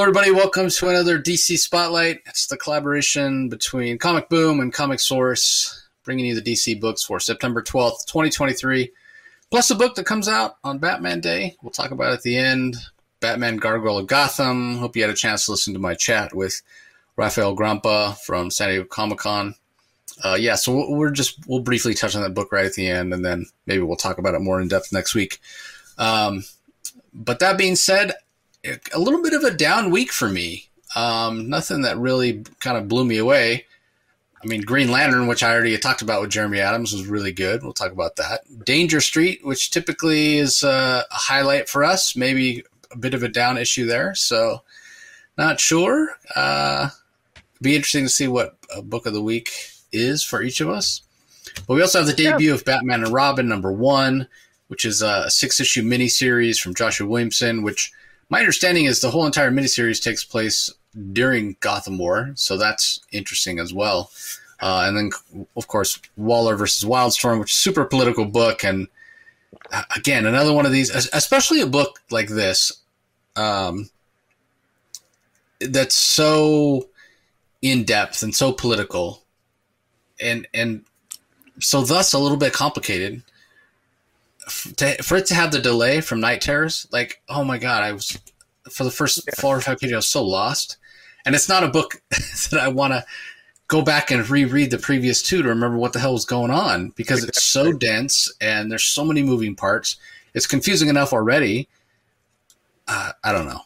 Hello, everybody. Welcome to another DC Spotlight. It's the collaboration between Comic Boom and Comic Source, bringing you the DC books for September 12th, 2023, plus a book that comes out on Batman Day. We'll talk about at the end. Batman Gargoyle of Gotham. Hope you had a chance to listen to my chat with Rafael Grampa from San Diego Comic Con. Uh, yeah, so we're just we'll briefly touch on that book right at the end, and then maybe we'll talk about it more in depth next week. Um, but that being said, a little bit of a down week for me. Um, nothing that really kind of blew me away. I mean, Green Lantern, which I already talked about with Jeremy Adams, was really good. We'll talk about that. Danger Street, which typically is uh, a highlight for us, maybe a bit of a down issue there. So, not sure. Uh, be interesting to see what a book of the week is for each of us. But we also have the debut yeah. of Batman and Robin number one, which is a six issue miniseries from Joshua Williamson, which my understanding is the whole entire miniseries takes place during Gotham War, so that's interesting as well. Uh, and then, of course, Waller versus Wildstorm, which is a super political book, and uh, again, another one of these, especially a book like this, um, that's so in depth and so political, and and so thus a little bit complicated to, for it to have the delay from Night Terrors, like, oh my god, I was for the first yeah. four or five pages, I was so lost. And it's not a book that I want to go back and reread the previous two to remember what the hell was going on because exactly. it's so dense and there's so many moving parts. It's confusing enough already. Uh, I don't know.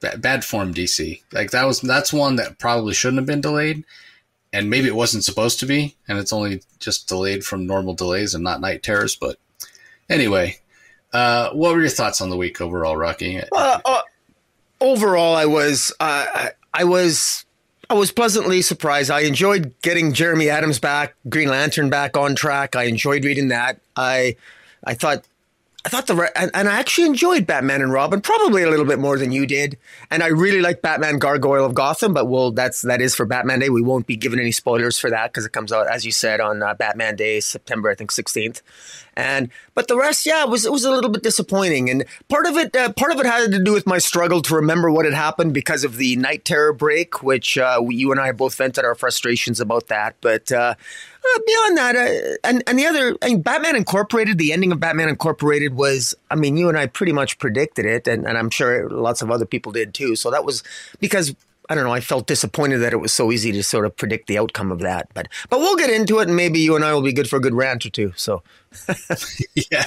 Bad, bad form DC. Like that was that's one that probably shouldn't have been delayed, and maybe it wasn't supposed to be, and it's only just delayed from normal delays and not night terrors. But Anyway, uh, what were your thoughts on the week overall, Rocky? Uh, uh, overall, I was uh, I was I was pleasantly surprised. I enjoyed getting Jeremy Adams back, Green Lantern back on track. I enjoyed reading that. I I thought I thought the and, and, I actually enjoyed Batman and Robin probably a little bit more than you did, and I really like Batman Gargoyle of Gotham. But well, that's that is for Batman Day. We won't be giving any spoilers for that because it comes out as you said on uh, Batman Day, September I think sixteenth. And but the rest, yeah, it was it was a little bit disappointing, and part of it uh, part of it had to do with my struggle to remember what had happened because of the night terror break, which uh, you and I have both vented our frustrations about that. But uh, beyond that, uh, and and the other, I mean, Batman Incorporated, the ending of Batman Incorporated was, I mean, you and I pretty much predicted it, and, and I'm sure lots of other people did too. So that was because I don't know. I felt disappointed that it was so easy to sort of predict the outcome of that. But but we'll get into it, and maybe you and I will be good for a good rant or two. So yeah,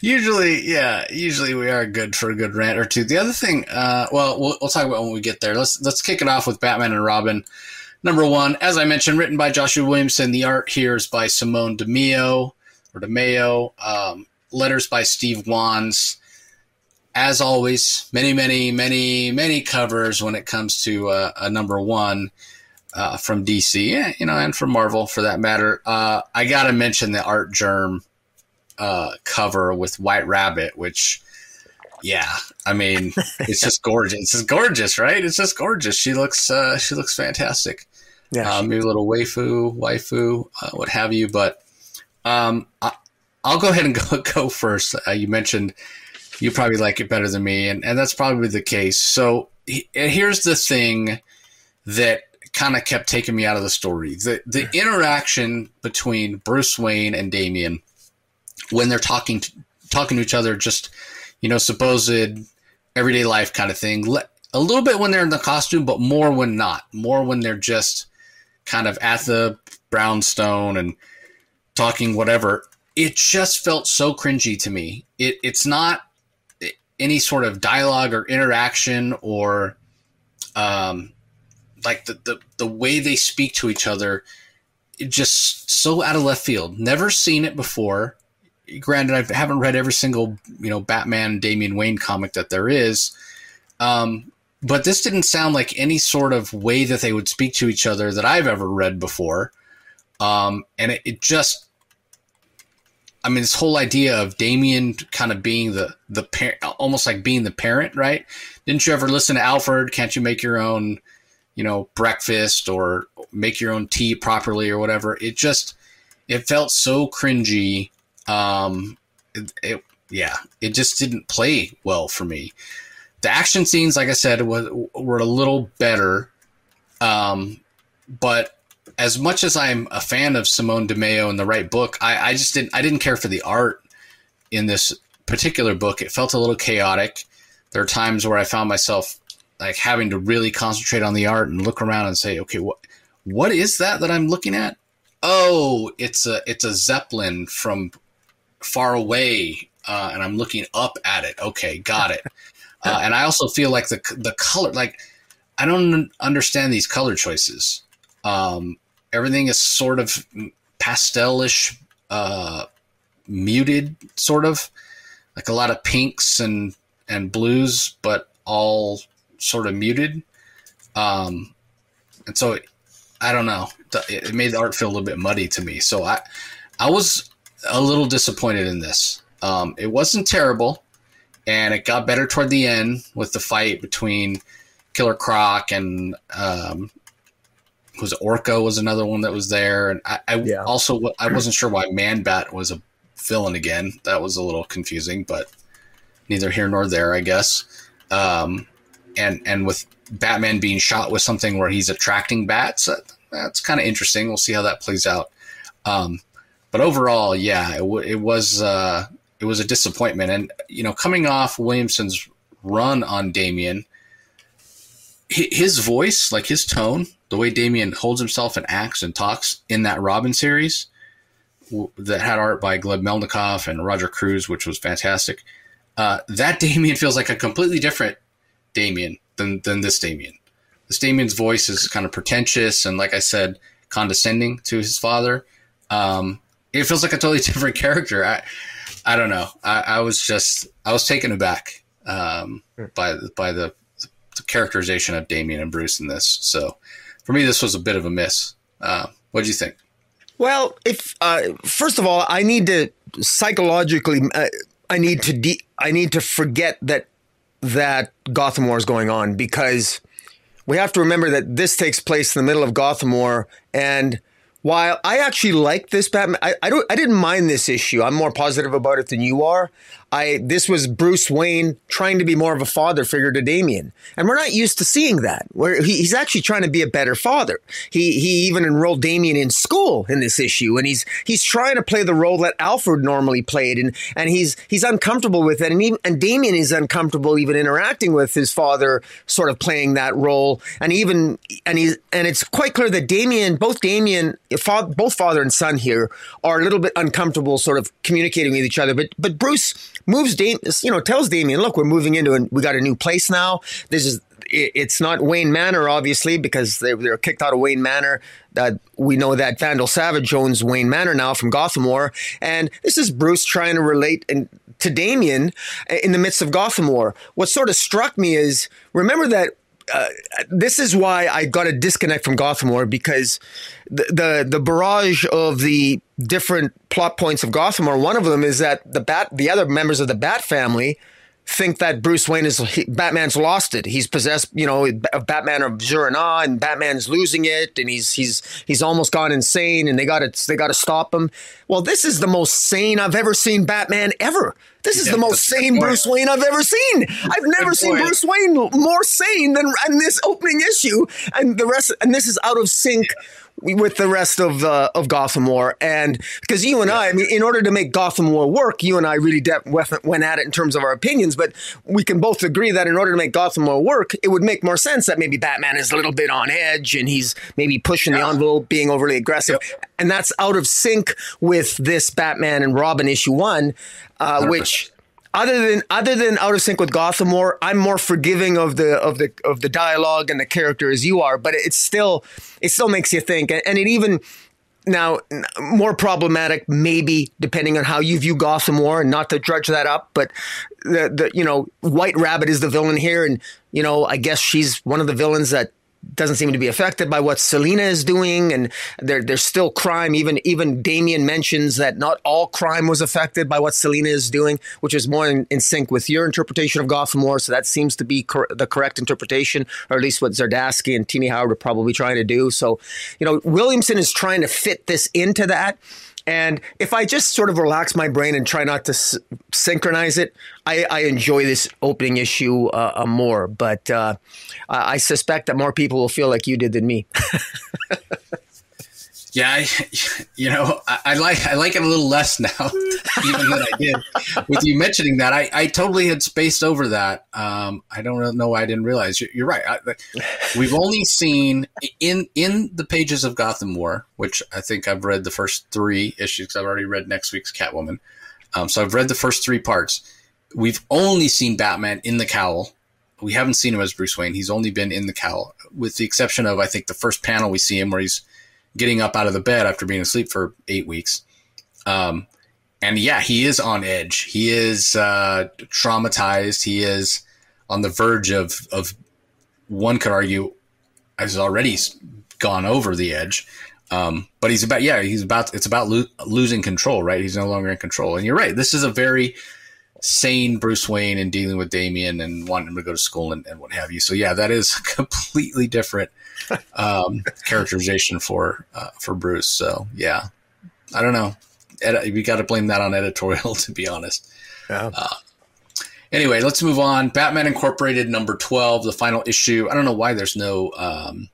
usually yeah, usually we are good for a good rant or two. The other thing, uh, well, well, we'll talk about when we get there. Let's let's kick it off with Batman and Robin. Number one, as I mentioned, written by Joshua Williamson. The art here is by Simone DeMeo or DeMeo. Um, letters by Steve Wands as always, many, many, many, many covers when it comes to uh, a number one uh, from DC, you know, and from Marvel for that matter. Uh, I got to mention the Artgerm uh, cover with White Rabbit, which, yeah, I mean, it's just gorgeous. It's just gorgeous, right? It's just gorgeous. She looks, uh, she looks fantastic. Yeah, uh, maybe a little waifu, waifu, what have you. But um, I, will go ahead and go, go first. you mentioned you probably like it better than me, and, and that's probably the case. So he, here's the thing that kind of kept taking me out of the story: the the interaction between Bruce Wayne and Damian when they're talking to, talking to each other, just you know, supposed everyday life kind of thing. A little bit when they're in the costume, but more when not. More when they're just kind of at the brownstone and talking whatever. It just felt so cringy to me. It, it's not any sort of dialogue or interaction or um, like the, the, the way they speak to each other just so out of left field never seen it before granted i haven't read every single you know batman damian wayne comic that there is um, but this didn't sound like any sort of way that they would speak to each other that i've ever read before um, and it, it just I mean, this whole idea of Damian kind of being the the parent, almost like being the parent, right? Didn't you ever listen to Alfred? Can't you make your own, you know, breakfast or make your own tea properly or whatever? It just it felt so cringy. Um, it, it yeah, it just didn't play well for me. The action scenes, like I said, was, were a little better. Um, but as much as I'm a fan of Simone Di Meo and the right book, I, I just didn't I didn't care for the art in this particular book. It felt a little chaotic. There are times where I found myself like having to really concentrate on the art and look around and say, okay, what what is that that I'm looking at? Oh, it's a it's a zeppelin from far away, uh, and I'm looking up at it. Okay, got it. Uh, and I also feel like the the color, like I don't understand these color choices. Um, everything is sort of pastelish, uh, muted, sort of like a lot of pinks and and blues, but all sort of muted. Um, and so it, I don't know. It made the art feel a little bit muddy to me. So I I was a little disappointed in this. Um, it wasn't terrible, and it got better toward the end with the fight between Killer Croc and um, was Orca was another one that was there, and I, I yeah. also I wasn't sure why Man Bat was a villain again. That was a little confusing, but neither here nor there, I guess. Um, and and with Batman being shot with something where he's attracting bats, that, that's kind of interesting. We'll see how that plays out. Um, but overall, yeah, it, w- it was uh, it was a disappointment, and you know, coming off Williamson's run on Damian, his voice, like his tone, the way Damian holds himself and acts and talks in that Robin series that had art by Gleb Melnikov and Roger Cruz, which was fantastic. Uh, that Damian feels like a completely different Damian than than this Damian. This Damian's voice is kind of pretentious and, like I said, condescending to his father. Um, it feels like a totally different character. I I don't know. I, I was just I was taken aback um, by by the, the, characterization of Damian and Bruce in this. So for me, this was a bit of a miss. Uh, what do you think? Well, if uh, first of all, I need to psychologically, uh, I need to de- I need to forget that that Gotham War is going on because we have to remember that this takes place in the middle of Gotham War and while I actually like this Batman, I, I don't I didn't mind this issue. I'm more positive about it than you are. I this was Bruce Wayne trying to be more of a father figure to Damian, and we're not used to seeing that. Where he, he's actually trying to be a better father. He he even enrolled Damian in school in this issue, and he's he's trying to play the role that Alfred normally played, and and he's he's uncomfortable with it, and even, and Damian is uncomfortable even interacting with his father, sort of playing that role, and even and he's and it's quite clear that Damian, both Damian, both father and son here, are a little bit uncomfortable, sort of communicating with each other, but but Bruce moves Dame, you know, tells Damian, look, we're moving into and we got a new place now. This is it's not Wayne Manor, obviously, because they, they're kicked out of Wayne Manor. That we know that Vandal Savage owns Wayne Manor now from Gotham War, and this is Bruce trying to relate and to Damian in the midst of Gotham War. What sort of struck me is remember that uh, this is why I got a disconnect from Gotham War because the, the, the barrage of the different plot points of Gotham War. One of them is that the bat, the other members of the Bat family, think that Bruce Wayne is he, Batman's lost it. He's possessed, you know, of Batman of Zur-En-Arrh, and Batman's losing it, and he's he's he's almost gone insane, and they got to they got to stop him. Well, this is the most sane I've ever seen Batman ever. This is yeah, the most sane Bruce Wayne I've ever seen. I've never seen Bruce Wayne more sane than in this opening issue, and the rest. And this is out of sync. Yeah with the rest of uh, of Gotham War, and because you and I, I mean, in order to make Gotham War work, you and I really de- went at it in terms of our opinions, but we can both agree that in order to make Gotham War work, it would make more sense that maybe Batman is a little bit on edge and he's maybe pushing yeah. the envelope, being overly aggressive, yep. and that's out of sync with this Batman and Robin issue one, uh, which other than other than out of sync with Gotham War, I'm more forgiving of the of the of the dialogue and the character as you are, but it's still it still makes you think, and it even now more problematic maybe depending on how you view Gotham War, and not to drudge that up, but the the you know White Rabbit is the villain here, and you know I guess she's one of the villains that doesn't seem to be affected by what Selina is doing, and there, there's still crime. Even even Damian mentions that not all crime was affected by what Selina is doing, which is more in, in sync with your interpretation of Gotham War. So that seems to be cor- the correct interpretation, or at least what Zdarsky and Tini Howard are probably trying to do. So, you know, Williamson is trying to fit this into that. And if I just sort of relax my brain and try not to s- synchronize it, I, I, enjoy this opening issue uh, uh, more. But uh, I suspect that more people will feel like you did than me. Yeah, I, you know, I, I, like I like it a little less now, even than I did. With you mentioning that, I, I totally had spaced over that. Um, I don't know why I didn't realize. You're, you're right. I, we've only seen in in the pages of Gotham War, which I think I've read the first three issues. I've already read next week's Catwoman, um, so I've read the first three parts. We've only seen Batman in the cowl. We haven't seen him as Bruce Wayne. He's only been in the cowl, with the exception of I think the first panel we see him where he's getting up out of the bed after being asleep for eight weeks. Um, and yeah, he is on edge. He is uh, traumatized. He is on the verge of of one could argue has already gone over the edge. Um, but he's about yeah he's about it's about lo- losing control right he's no longer in control and you're right this is a very sane Bruce Wayne and dealing with Damian and wanting him to go to school and, and what have you so yeah that is completely different um, characterization for uh, for Bruce. So yeah, I don't know. Ed- we got to blame that on editorial, to be honest. Yeah. Uh, anyway, let's move on. Batman Incorporated number twelve, the final issue. I don't know why there's no um,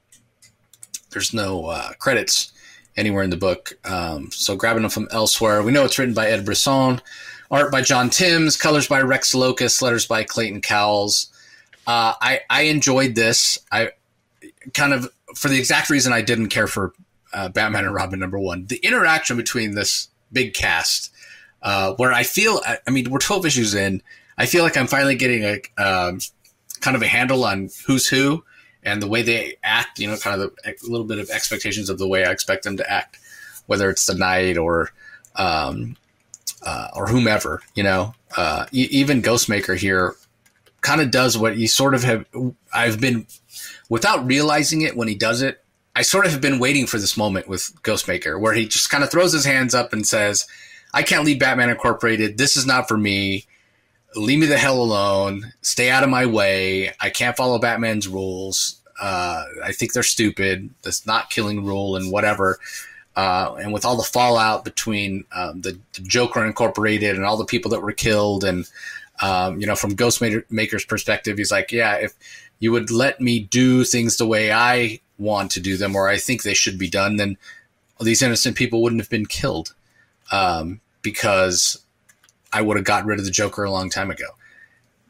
there's no uh, credits anywhere in the book. Um, so grabbing them from elsewhere. We know it's written by Ed Brisson, art by John Timms, colors by Rex Lokus, letters by Clayton Cowles. Uh, I I enjoyed this. I kind of for the exact reason I didn't care for uh, Batman and Robin number one. The interaction between this big cast, uh, where I feel, I mean, we're 12 issues in. I feel like I'm finally getting a um, kind of a handle on who's who and the way they act, you know, kind of the, a little bit of expectations of the way I expect them to act, whether it's the Knight or, um, uh, or whomever, you know, uh, even Ghostmaker here kind of does what you sort of have. I've been without realizing it when he does it, I sort of have been waiting for this moment with Ghostmaker where he just kind of throws his hands up and says, I can't lead Batman Incorporated. This is not for me. Leave me the hell alone. Stay out of my way. I can't follow Batman's rules. Uh, I think they're stupid. That's not killing rule and whatever. Uh, and with all the fallout between um, the, the, Joker Incorporated and all the people that were killed, and um, you know, from Ghostmaker's perspective, he's like, yeah, if you would let me do things the way I want to do them or I think they should be done, then these innocent people wouldn't have been killed um, because I would have got rid of the Joker a long time ago.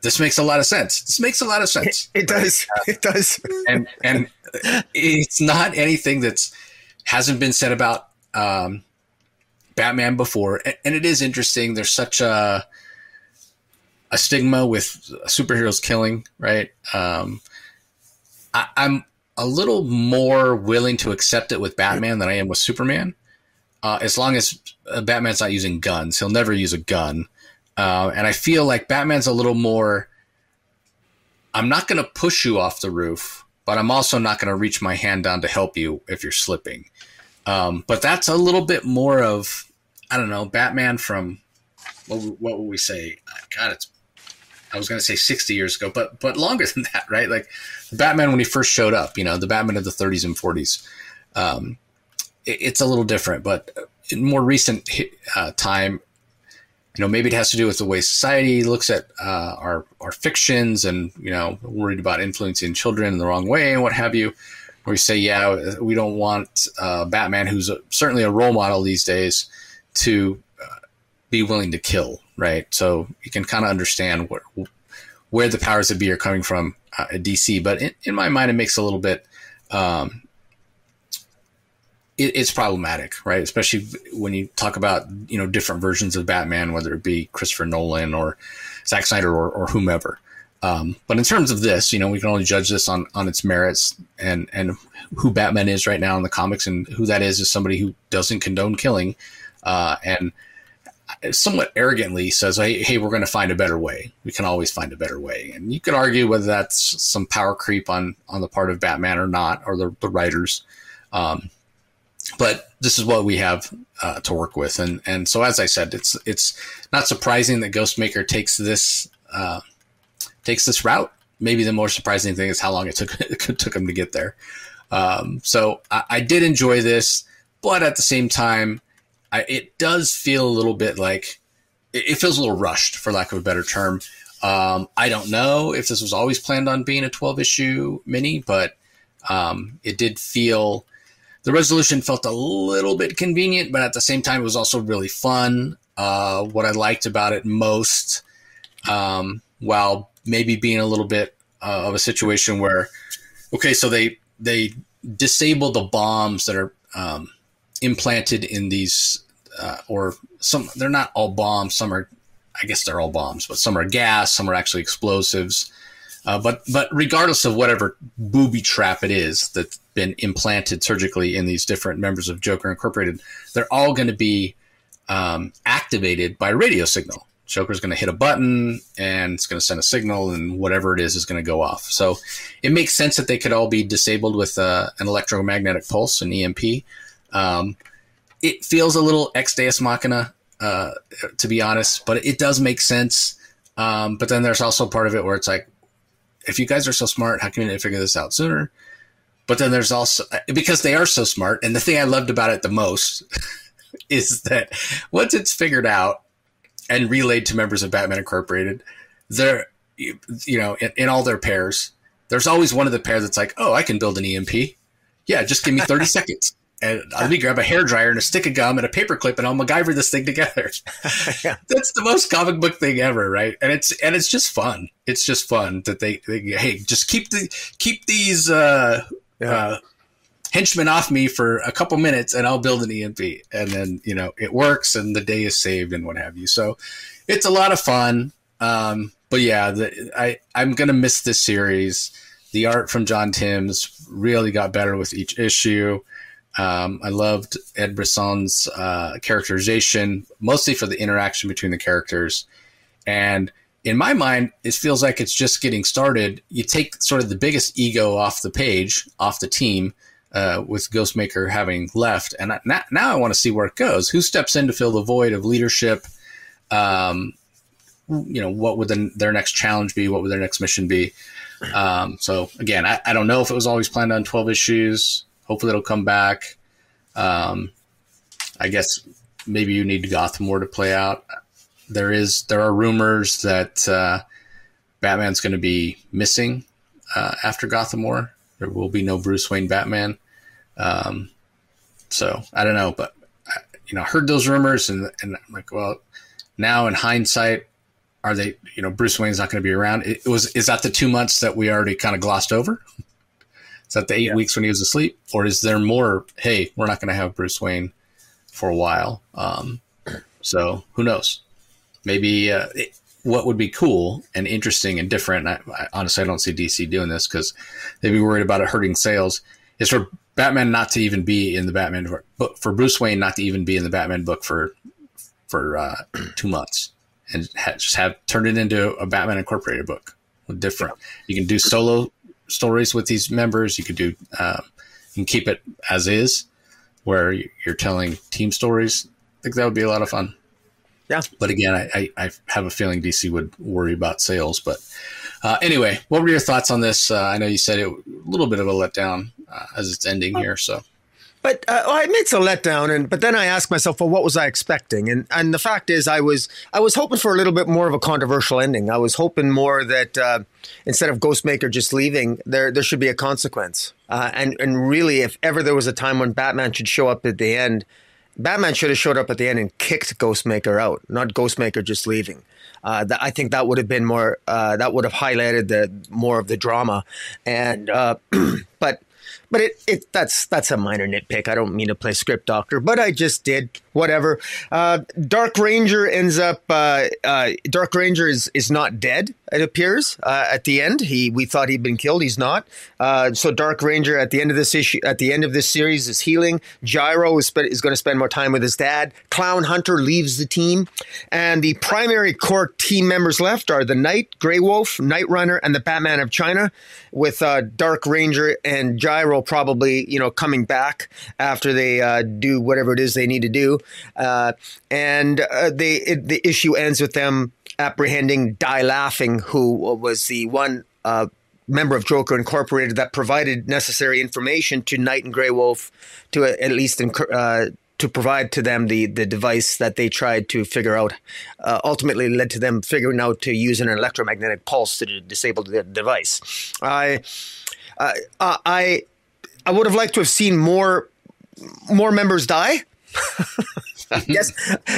This makes a lot of sense. This makes a lot of sense. It, it does. Uh, it does. and and it's not anything that's hasn't been said about um, Batman before. And, and it is interesting. There's such a a stigma with superheroes killing, right? Um, I, am a little more willing to accept it with Batman than I am with Superman. Uh, as long as uh, Batman's not using guns, he'll never use a gun. Uh, and I feel like Batman's a little more. I'm not going to push you off the roof, but I'm also not going to reach my hand down to help you if you're slipping. Um, but that's a little bit more of, I don't know, Batman from what, what would we say? God, it's I was going to say 60 years ago, but but longer than that, right? Like Batman when he first showed up, you know, the Batman of the 30s and 40s. Um, it, it's a little different, but in more recent uh, time, you know, maybe it has to do with the way society looks at uh, our our fictions, and you know, worried about influencing children in the wrong way and what have you. Where we say, yeah, we don't want uh, Batman, who's a, certainly a role model these days, to be willing to kill right? So you can kind of understand where where the powers that be are coming from uh, at DC. But in, in, my mind, it makes a little bit. Um, it, it's problematic, right? Especially when you talk about you know different versions of Batman, whether it be Christopher Nolan or Zack Snyder or, or whomever. Um, but in terms of this, you know, we can only judge this on, on its merits and, and who Batman is right now in the comics and who that is is somebody who doesn't condone killing, uh, and somewhat arrogantly says, "Hey, hey we're going to find a better way. We can always find a better way." And you could argue whether that's some power creep on on the part of Batman or not, or the, the writers. Um, but this is what we have uh, to work with, and and so as I said, it's it's not surprising that Ghostmaker takes this uh, takes this route. Maybe the more surprising thing is how long it took it took him to get there. Um, so I, I did enjoy this, but at the same time, I, it does feel a little bit like it, it, feels a little rushed, for lack of a better term. Um, I don't know if this was always planned on being a 12 issue mini, but um, it did feel the resolution felt a little bit convenient, but at the same time, it was also really fun. Uh, what I liked about it most, um, while maybe being a little bit uh, of a situation where, okay, so they they disable the bombs that are um, implanted in these, uh, or some they're not all bombs. Some are, I guess they're all bombs, but some are gas. Some are actually explosives. Uh, but but regardless of whatever booby trap it is that's been implanted surgically in these different members of Joker Incorporated, they're all going to be um, activated by radio signal. Joker's going to hit a button and it's going to send a signal, and whatever it is is going to go off. So it makes sense that they could all be disabled with uh, an electromagnetic pulse, an EMP. Um, it feels a little ex deus machina, uh, to be honest, but it does make sense. Um, but then there's also part of it where it's like, if you guys are so smart, how come you didn't figure this out sooner? But then there's also because they are so smart, and the thing I loved about it the most is that once it's figured out and relayed to members of Batman Incorporated, they're you know in, in all their pairs, there's always one of the pair that's like, oh, I can build an EMP. Yeah, just give me 30 seconds. And let me grab a hair dryer and a stick of gum and a paper clip and I'll MacGyver this thing together. yeah. That's the most comic book thing ever, right? And it's and it's just fun. It's just fun that they, they hey, just keep the keep these uh, yeah. uh, henchmen off me for a couple minutes and I'll build an EMP. And then, you know, it works and the day is saved and what have you. So it's a lot of fun. Um, but yeah, the, I, I'm going to miss this series. The art from John Timms really got better with each issue. Um, I loved Ed Brisson's uh, characterization, mostly for the interaction between the characters. And in my mind, it feels like it's just getting started. You take sort of the biggest ego off the page, off the team, uh, with Ghostmaker having left. And I, now, now, I want to see where it goes. Who steps in to fill the void of leadership? Um, you know, what would the, their next challenge be? What would their next mission be? Um, so again, I, I, don't know if it was always planned on 12 issues. Hopefully it'll come back. Um, I guess maybe you need Gotham War to play out. There is there are rumors that uh, Batman's going to be missing uh, after Gotham War. There will be no Bruce Wayne Batman. Um, so I don't know, but I, you know, I heard those rumors and and I'm like, well, now in hindsight, are they? You know, Bruce Wayne's not going to be around. It, was is that the two months that we already kind of glossed over? Is that the eight yeah. weeks when he was asleep, or is there more? Hey, we're not going to have Bruce Wayne for a while. Um, so who knows? Maybe uh, it, what would be cool and interesting and different. I, I, honestly, I don't see DC doing this because they'd be worried about it hurting sales. Is for Batman not to even be in the Batman book, for Bruce Wayne not to even be in the Batman book for for uh, two months, and ha- just have turned it into a Batman Incorporated book. Different. You can do solo stories with these members. You could do, um, you can keep it as is, where you're telling team stories. I think that would be a lot of fun. Yeah. But again, I, I, I have a feeling DC would worry about sales. But uh, anyway, what were your thoughts on this? Uh, I know you said it a little bit of a letdown uh, as it's ending here. So but uh, well, it's a letdown, and but then I ask myself, well, what was I expecting? And and the fact is, I was I was hoping for a little bit more of a controversial ending. I was hoping more that uh, instead of Ghostmaker just leaving, there there should be a consequence. Uh, and and really, if ever there was a time when Batman should show up at the end, Batman should have showed up at the end and kicked Ghostmaker out, not Ghostmaker just leaving. Uh, that, I think that would have been more. Uh, that would have highlighted the more of the drama, and uh, but but it, it that's that's a minor nitpick. I don't mean to play script doctor, but I just did. Whatever. Uh, Dark Ranger ends up. Uh, uh, Dark Ranger is is not dead. It appears uh, at the end. He we thought he'd been killed. He's not. Uh, so Dark Ranger at the end of this issue, at the end of this series, is healing. Gyro is spe- is going to spend more time with his dad. Clown Hunter leaves the team, and the primary core team members left are the Knight, Grey Wolf, Night Runner, and the Batman of China, with uh, Dark Ranger and Gyro probably you know coming back after they uh, do whatever it is they need to do, uh, and uh, they it, the issue ends with them apprehending Die Laughing, who was the one uh, member of Joker Incorporated that provided necessary information to Knight and Grey Wolf to at least uh, to provide to them the the device that they tried to figure out. Uh, ultimately, led to them figuring out to use an electromagnetic pulse to disable the device. I, uh, I, I would have liked to have seen more more members die. yes,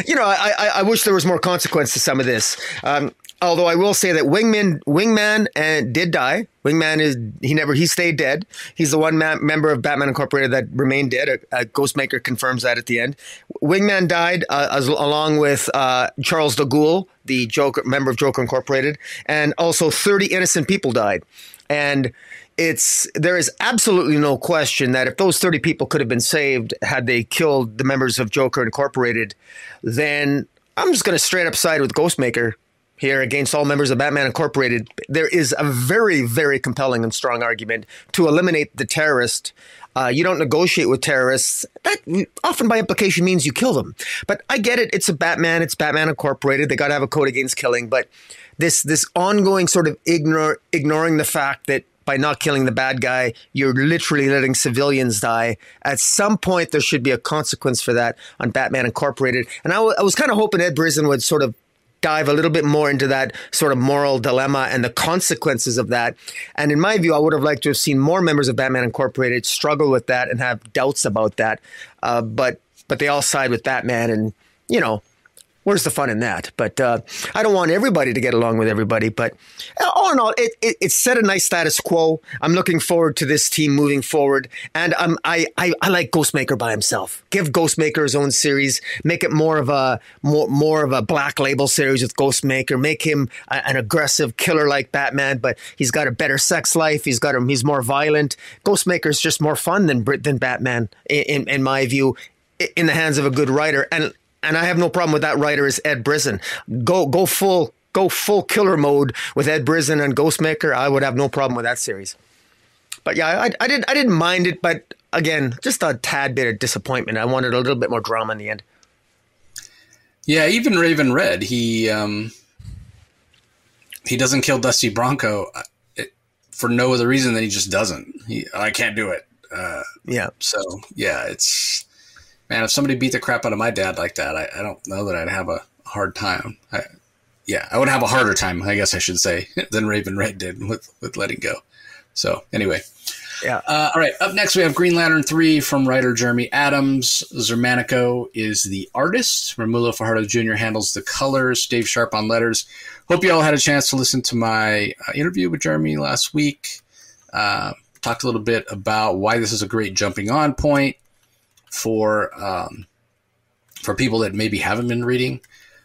you know, I, I, wish there was more consequence to some of this. Um, Although I will say that Wingman Wingman uh, did die. Wingman is he never he stayed dead. He's the one man, member of Batman Incorporated that remained dead. A, Ghostmaker confirms that at the end. Wingman died uh, as, along with uh, Charles de Gaulle, the Joker member of Joker Incorporated, and also thirty innocent people died. And it's there is absolutely no question that if those 30 people could have been saved had they killed the members of Joker Incorporated, then I'm just going to straight up side with Ghostmaker here against all members of Batman Incorporated, there is a very, very compelling and strong argument to eliminate the terrorist. Uh, you don't negotiate with terrorists. That often by implication means you kill them. But I get it. It's a Batman. It's Batman Incorporated. They got to have a code against killing. But this this ongoing sort of ignore ignoring the fact that by not killing the bad guy, you're literally letting civilians die. At some point, there should be a consequence for that on Batman Incorporated. And I, w- I was kind of hoping Ed Brisson would sort of dive a little bit more into that sort of moral dilemma and the consequences of that. And in my view, I would have liked to have seen more members of Batman Incorporated struggle with that and have doubts about that. Uh, but but they all side with Batman, and you know where's the fun in that? But uh, I don't want everybody to get along with everybody. But uh, all in all, it, it, it, set a nice status quo. I'm looking forward to this team moving forward. And um, I, I, I like Ghostmaker by himself. Give Ghostmaker his own series. Make it more of a more, more of a black label series with Ghostmaker. Make him a, an aggressive killer like Batman, but he's got a better sex life. He's got a, he's more violent. Ghostmaker is just more fun than than Batman in, in, in my view in the hands of a good writer. And and I have no problem with that writer is Ed Brisson. Go go full go full killer mode with Ed Brisson and Ghostmaker. I would have no problem with that series. But yeah, I, I didn't I didn't mind it, but again, just a tad bit of disappointment. I wanted a little bit more drama in the end. Yeah, even Raven Red, he um, he doesn't kill Dusty Bronco uh, for no other reason than he just doesn't. He, I can't do it. Uh, yeah. So yeah, it's man, if somebody beat the crap out of my dad like that, I, I don't know that I'd have a hard time. I, yeah, I would have a harder time, I guess I should say, than Raven Red did with, with letting go. So anyway. Yeah. Uh, all right. Up next, we have Green Lantern 3 from writer Jeremy Adams. Xermanico is the artist. Romulo Fajardo Jr. handles the colors. Dave Sharpe on letters. Hope you all had a chance to listen to my uh, interview with Jeremy last week. Uh, talked a little bit about why this is a great jumping on point for um, for people that maybe haven't been reading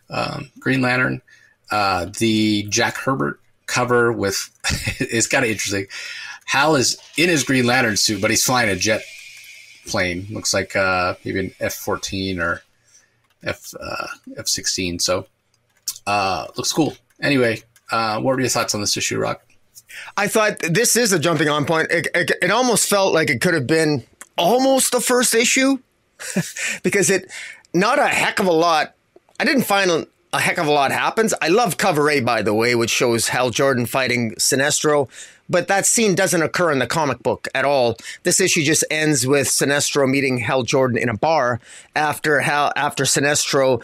um, Green Lantern. Uh, the Jack Herbert cover with it's kind of interesting. Hal is in his Green Lantern suit, but he's flying a jet plane. Looks like uh, maybe an F fourteen or F uh, F sixteen. So uh, looks cool. Anyway, uh, what were your thoughts on this issue, Rock? I thought this is a jumping on point. It, it, it almost felt like it could have been almost the first issue because it not a heck of a lot. I didn't find a heck of a lot happens. I love cover A by the way, which shows Hal Jordan fighting Sinestro, but that scene doesn't occur in the comic book at all. This issue just ends with Sinestro meeting Hal Jordan in a bar after Hal after Sinestro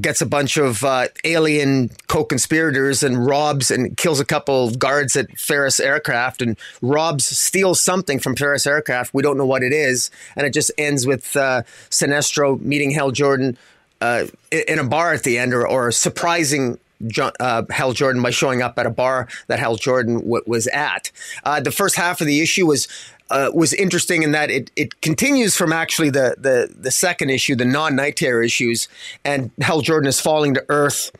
gets a bunch of uh, alien co-conspirators and robs and kills a couple guards at Ferris Aircraft and robs steals something from Ferris Aircraft. We don't know what it is, and it just ends with uh, Sinestro meeting Hal Jordan uh, in a bar at the end, or, or surprising uh, Hal Jordan by showing up at a bar that Hal Jordan w- was at. Uh, the first half of the issue was uh, was interesting in that it, it continues from actually the, the, the second issue, the non Night Terror issues, and Hal Jordan is falling to Earth,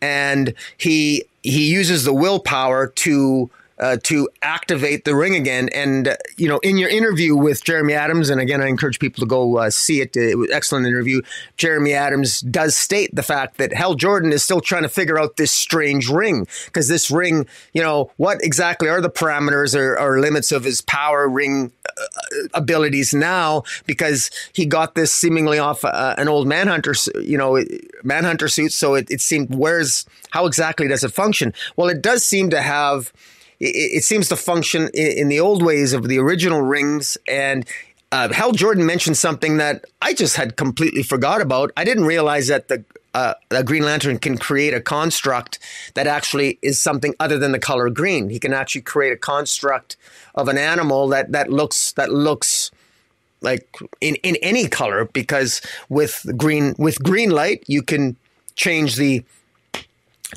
and he he uses the willpower to uh, to activate the ring again. And uh, you know, in your interview with Jeremy Adams, and again, I encourage people to go uh, see it. It was excellent interview. Jeremy Adams does state the fact that Hal Jordan is still trying to figure out this strange ring because this ring, you know, what exactly are the parameters or, or limits of his power ring uh, abilities now? Because he got this seemingly off uh, an old Manhunter, you know, Manhunter suit. So it, it seemed where's how exactly does it function? Well, it does seem to have it, it seems to function in, in, the old ways of the original rings, and uh, Hal Jordan mentioned something that I just had completely forgot about. I didn't realize that the uh, a Green Lantern can create a construct that actually is something other than the color green. He can actually create a construct of an animal that that looks that looks like in, in any color because with green with green light you can change the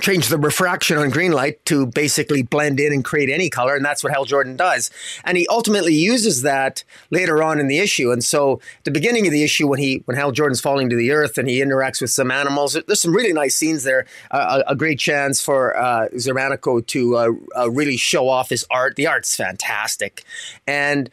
change the refraction on green light to basically blend in and create any color and that's what Hal Jordan does. And he ultimately uses that later on in the issue. And so the beginning of the issue when he when Hal Jordan's falling to the earth and he interacts with some animals there's some really nice scenes there. Uh, a, great chance for uh, to uh, uh, really show off his art. The art's fantastic. And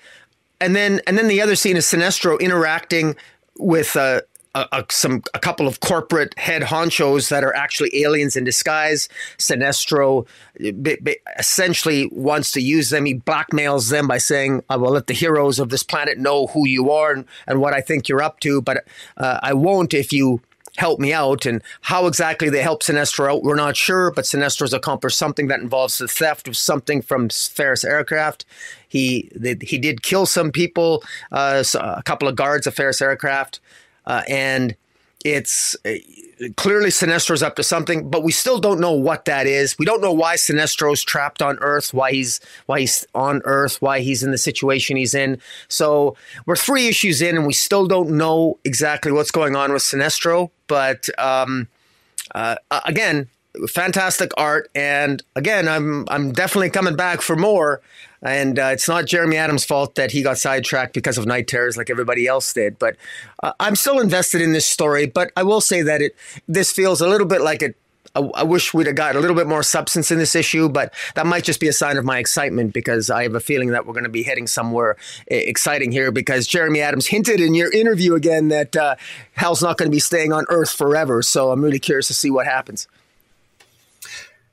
and then and then the other scene is Sinestro interacting with uh, a, a, some a couple of corporate head honchos that are actually aliens in disguise. Sinestro b- b- essentially wants to use them. He blackmails them by saying, "I will let the heroes of this planet know who you are and, and what I think you're up to, but uh, I won't if you." Help me out, and how exactly they help Sinestro out, we're not sure. But Sinestro's accomplished something that involves the theft of something from Ferris Aircraft. He they, he did kill some people, uh, a couple of guards of Ferris Aircraft. Uh, and it's uh, clearly Sinestro's up to something, but we still don't know what that is. We don't know why Sinestro's trapped on Earth, why he's why he's on Earth, why he's in the situation he's in. So we're three issues in, and we still don't know exactly what's going on with Sinestro. But um, uh, again, fantastic art, and again, I'm I'm definitely coming back for more. And uh, it's not Jeremy Adams' fault that he got sidetracked because of night terrors like everybody else did. But uh, I'm still invested in this story. But I will say that it this feels a little bit like it. I, wish we'd have got a little bit more substance in this issue, but that might just be a sign of my excitement because I have a feeling that we're going to be heading somewhere exciting here. Because Jeremy Adams hinted in your interview again that uh, not going to be staying on Earth forever. So I'm really curious to see what happens.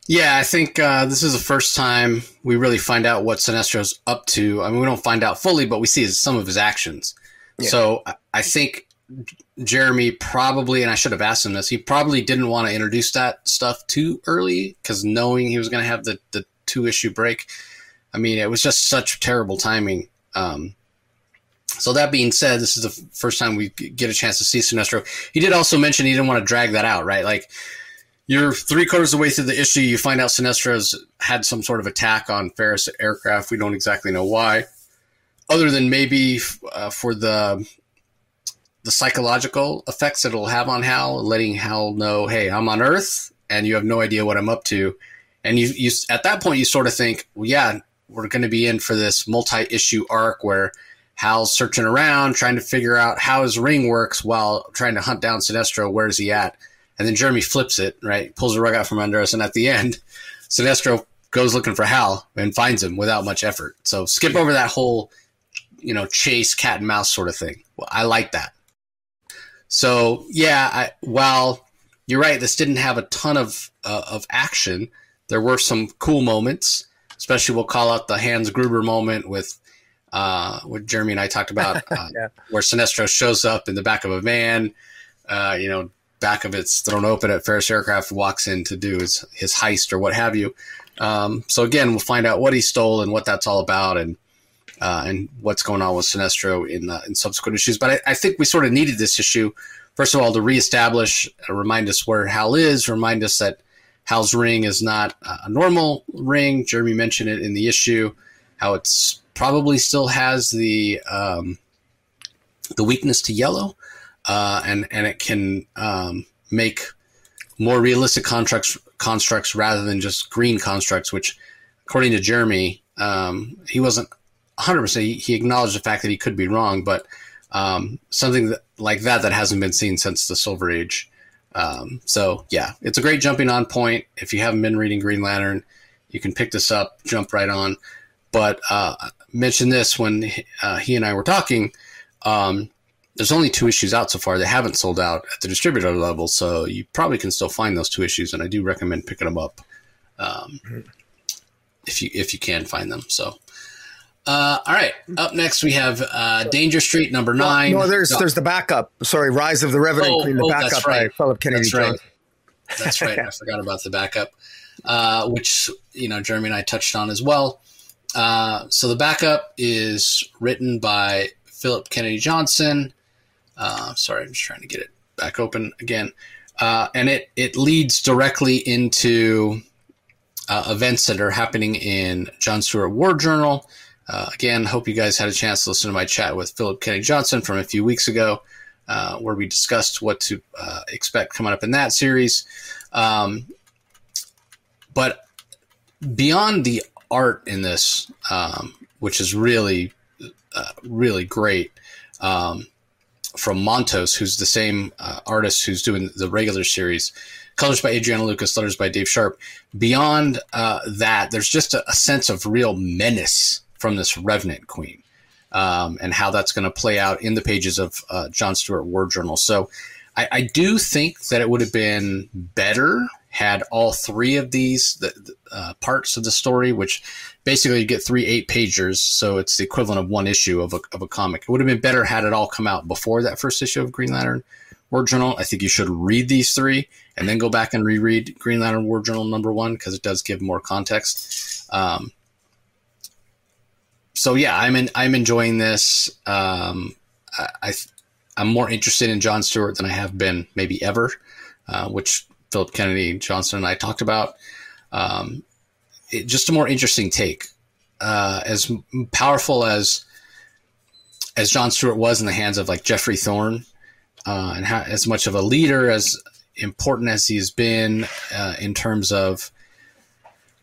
Yeah, I think uh, this is the first time we really find out what Sinestro's up to. I mean, we don't find out fully, but we see his, some of his actions. Yeah. So I think Jeremy probably, and I should have asked him this, he probably didn't want to introduce that stuff too early because knowing he was going to have the, the two issue break. I mean, it was just such terrible timing. Um, so that being said, this is the first time we get a chance to see Sinestro. He did also mention he didn't want to drag that out, right? Like you're three quarters of the way through the issue. You find out Sinestro's had some sort of attack on Ferris aircraft. We don't exactly know why, other than maybe uh, for the the psychological effects that it'll have on Hal, letting Hal know, "Hey, I'm on Earth, and you have no idea what I'm up to." And you, you at that point, you sort of think, "Well, yeah, we're going to be in for this multi-issue arc where." Hal's searching around, trying to figure out how his ring works while trying to hunt down Sinestro. Where's he at? And then Jeremy flips it, right? Pulls the rug out from under us. And at the end, Sinestro goes looking for Hal and finds him without much effort. So skip over that whole, you know, chase cat and mouse sort of thing. Well, I like that. So yeah, I, while you're right, this didn't have a ton of uh, of action. There were some cool moments, especially we'll call out the Hans Gruber moment with uh, what Jeremy and I talked about, uh, yeah. where Sinestro shows up in the back of a van, uh, you know, back of it's thrown open at Ferris Aircraft walks in to do his, his heist or what have you. Um, so again, we'll find out what he stole and what that's all about and uh, and what's going on with Sinestro in uh, in subsequent issues. But I, I, think we sort of needed this issue first of all to reestablish, uh, remind us where Hal is, remind us that Hal's ring is not a normal ring. Jeremy mentioned it in the issue, how it's probably still has the um, the weakness to yellow uh, and and it can um, make more realistic constructs constructs rather than just green constructs. Which, according to Jeremy, um, he wasn't 100. percent He acknowledged the fact that he could be wrong, but um, something that, like that that hasn't been seen since the Silver Age. Um, so yeah, it's a great jumping on point. If you haven't been reading Green Lantern, you can pick this up, jump right on. But uh, mention this when uh, he and I were talking. Um, there's only two issues out so far. They haven't sold out at the distributor level, so you probably can still find those two issues, and I do recommend picking them up um, if you if you can find them. So, uh, all right, up next we have uh, Danger Street number nine. No, no there's no. there's the backup. Sorry, Rise of the Revenant oh, Queen, the oh, backup right. by Philip Kennedy that's Jones. Right. That's right. I forgot about the backup, uh, which you know Jeremy and I touched on as well. Uh, so the backup is written by Philip Kennedy Johnson. Uh, sorry, I'm just trying to get it back open again. Uh, and it, it leads directly into uh, events that are happening in John Stewart War Journal. Uh, again, hope you guys had a chance to listen to my chat with Philip Kennedy Johnson from a few weeks ago, uh, where we discussed what to uh, expect coming up in that series. Um, but beyond the art in this, um, which is really, really great, um, from Montos, who's the same uh, artist who's doing the regular series. Colors by Adriana Lucas, letters by Dave Sharpe. Beyond uh, that, there's just a, a, sense of real menace from this Revenant Queen um, and how that's going to play out in the pages of uh, John Stewart War Journal. So I, I, do think that it would have been better had all three of these the, uh, parts of the story, which basically you get three eight pagers, so it's the equivalent of one issue of a, of a comic. It would have been better had it all come out before that first issue of Green Lantern War Journal. I think you should read these three and then go back and reread Green Lantern War Journal number one because it does give more context. Um, so yeah, I'm in, I'm enjoying this. Um, I, I I'm more interested in John Stewart than I have been maybe ever, uh, which Philip Kennedy Johnson and I talked about. Um, it, just a more interesting take. Uh, as powerful as as John Stewart was in the hands of like Geoffrey Thorne, uh, and how, as much of a leader as important as he's been uh, in terms of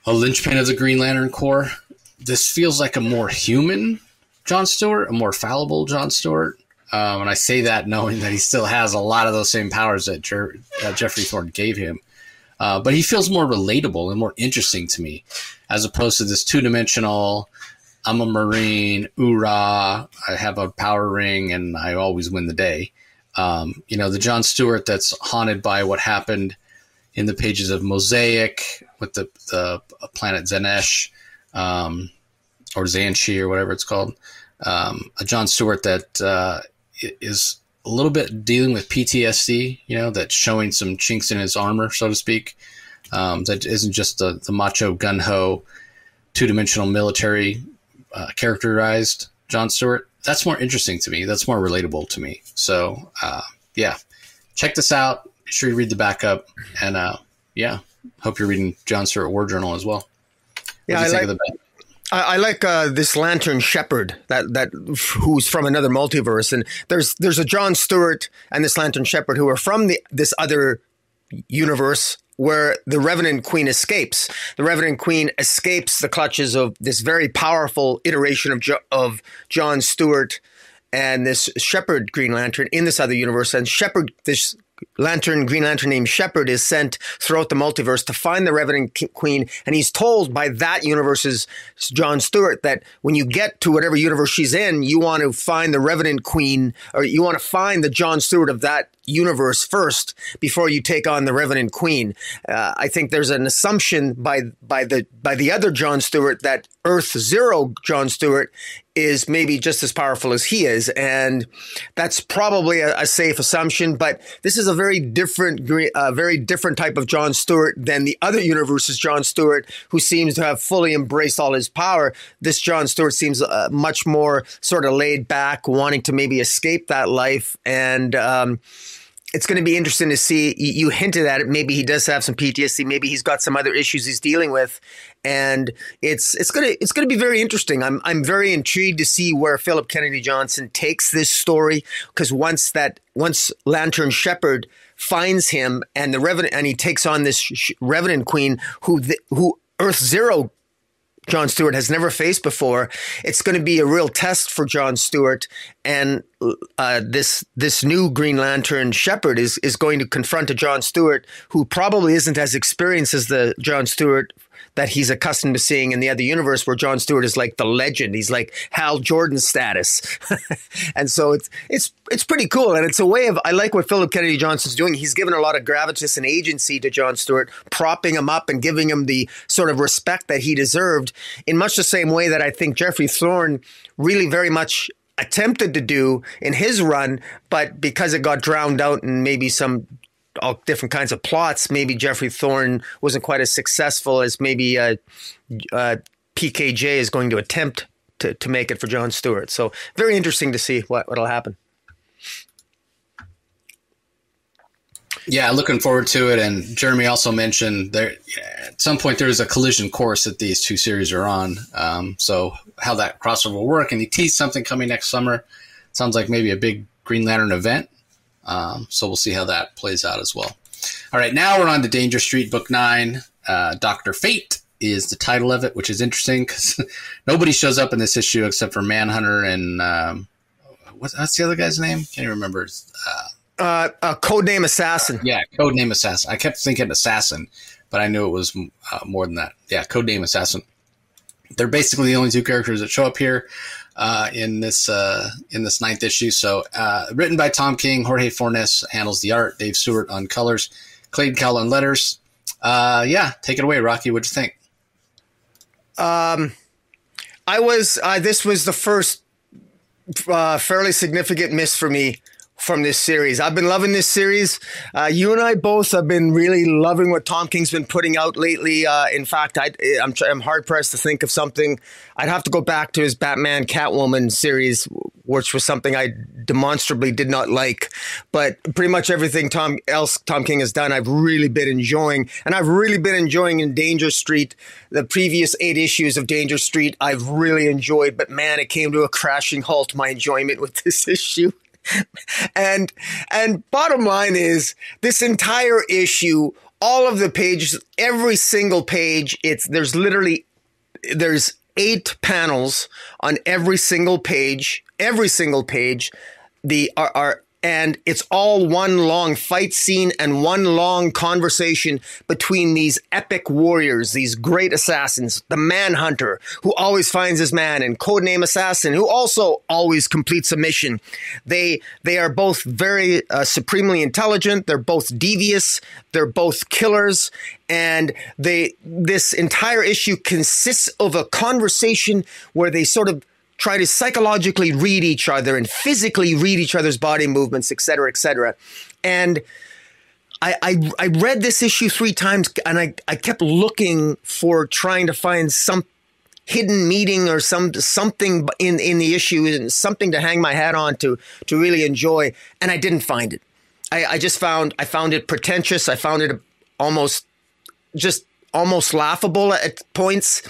a linchpin of the Green Lantern Corps, this feels like a more human John Stewart, a more fallible John Stewart. Um, and I say that knowing that he still has a lot of those same powers that, Jer- that Geoffrey Thorne gave him. Uh, but he feels more relatable and more interesting to me, as opposed to this two dimensional. I'm a Marine, oorah! I have a power ring, and I always win the day. Um, you know, the John Stewart that's haunted by what happened in the pages of Mosaic with the the planet Zanesh, um, or Xanshi, or whatever it's called. Um, a John Stewart that uh, is a little bit dealing with PTSD, you know, that's showing some chinks in his armor, so to speak. Um, that isn't just the, the macho gun ho, two dimensional military uh, characterized John Stewart. That's more interesting to me. That's more relatable to me. So, uh, yeah, check this out. Be sure you read the backup. And uh, yeah, hope you're reading John Stewart War Journal as well. yeah, I like, I, I like uh, this Lantern Shepherd that that who's from another multiverse, and there's there's a John Stewart and this Lantern Shepherd who are from the this other universe where the Revenant Queen escapes. The Revenant Queen escapes the clutches of this very powerful iteration of jo- of John Stewart and this Shepherd Green Lantern in this other universe, and Shepherd this Lantern, Green Lantern named Shepherd is sent throughout the multiverse to find the Revenant Queen, and he's told by that universe's John Stewart that when you get to whatever universe she's in, you want to find the Revenant Queen, or you want to find the John Stewart of that universe first before you take on the Revenant Queen. Uh, I think there's an assumption by by the by the other John Stewart that Earth Zero John Stewart is maybe just as powerful as he is, and that's probably a, a safe assumption. But this is a very different, uh, very different type of John Stewart than the other universe's John Stewart, who seems to have fully embraced all his power. This John Stewart seems uh, much more sort of laid back, wanting to maybe escape that life and. Um, it's going to be interesting to see. You, hinted at it. Maybe he does have some PTSD. Maybe he's got some other issues he's dealing with, and it's it's gonna it's gonna be very interesting. I'm I'm very intrigued to see where Philip Kennedy Johnson takes this story because once that once Lantern Shepherd finds him and the Revenant and he takes on this Revenant Queen who the, who Earth Zero John Stewart has never faced before. It's going to be a real test for John Stewart, and uh, this this new Green Lantern Shepherd is is going to confront a John Stewart who probably isn't as experienced as the John Stewart that he's accustomed to seeing in the other universe where John Stewart is like the legend. He's like Hal Jordan status. and so it's it's it's pretty cool. And it's a way of I like what Philip Kennedy Johnson's doing. He's given a lot of gravitas and agency to John Stewart, propping him up and giving him the sort of respect that he deserved in much the same way that I think Geoffrey Thorne really very much attempted to do in his run, but because it got drowned out in maybe some all different kinds of plots. Maybe Geoffrey Thorne wasn't quite as successful as maybe uh, uh, PKJ is going to attempt to, to make it for John Stewart. So very interesting to see what what'll happen. Yeah, looking forward to it. And Jeremy also mentioned there at some point there is a collision course that these two series are on. Um, so how that crossover will work, and he teased something coming next summer. Sounds like maybe a big Green Lantern event. Um, so we'll see how that plays out as well. All right, now we're on to Danger Street Book Nine. Uh, Doctor Fate is the title of it, which is interesting because nobody shows up in this issue except for Manhunter and um, what's, what's the other guy's name? Can't even remember. Uh, uh, a codename assassin. Yeah, codename assassin. I kept thinking assassin, but I knew it was uh, more than that. Yeah, codename assassin. They're basically the only two characters that show up here uh, in this uh, in this ninth issue. So, uh, written by Tom King, Jorge Fornes handles the art, Dave Stewart on colors, Clayton Cowles on letters. Uh, yeah, take it away, Rocky. What'd you think? Um, I was this was the first fairly significant miss for me from this series. I've been loving this series. Uh, you and I both have been really loving what Tom King's been putting out lately. Uh, in fact, I, I'm, I'm hard pressed to think of something. I'd have to go back to his Batman Catwoman series, which was something I demonstrably did not like. But pretty much everything Tom else Tom King has done, I've really been enjoying, and I've really been enjoying in Danger Street. The previous eight issues of Danger Street, I've really enjoyed. But man, it came to a crashing halt. My enjoyment with this issue. and and bottom line is this entire issue, all of the pages, every single page, it's there's literally there's eight panels on every single page, every single page. The are, are and it's all one long fight scene and one long conversation between these epic warriors, these great assassins, the Manhunter, who always finds his man, and Codename Assassin, who also always completes a mission. They they are both very uh, supremely intelligent. They're both devious. They're both killers, and they this entire issue consists of a conversation where they sort of try to psychologically read each other and physically read each other's body movements, et cetera, et cetera. And I, I, I read this issue three times and I, I kept looking for trying to find some hidden meaning or some something in, in the issue and something to hang my hat on to to really enjoy. And I didn't find it. I, I just found I found it pretentious. I found it almost just almost laughable at points.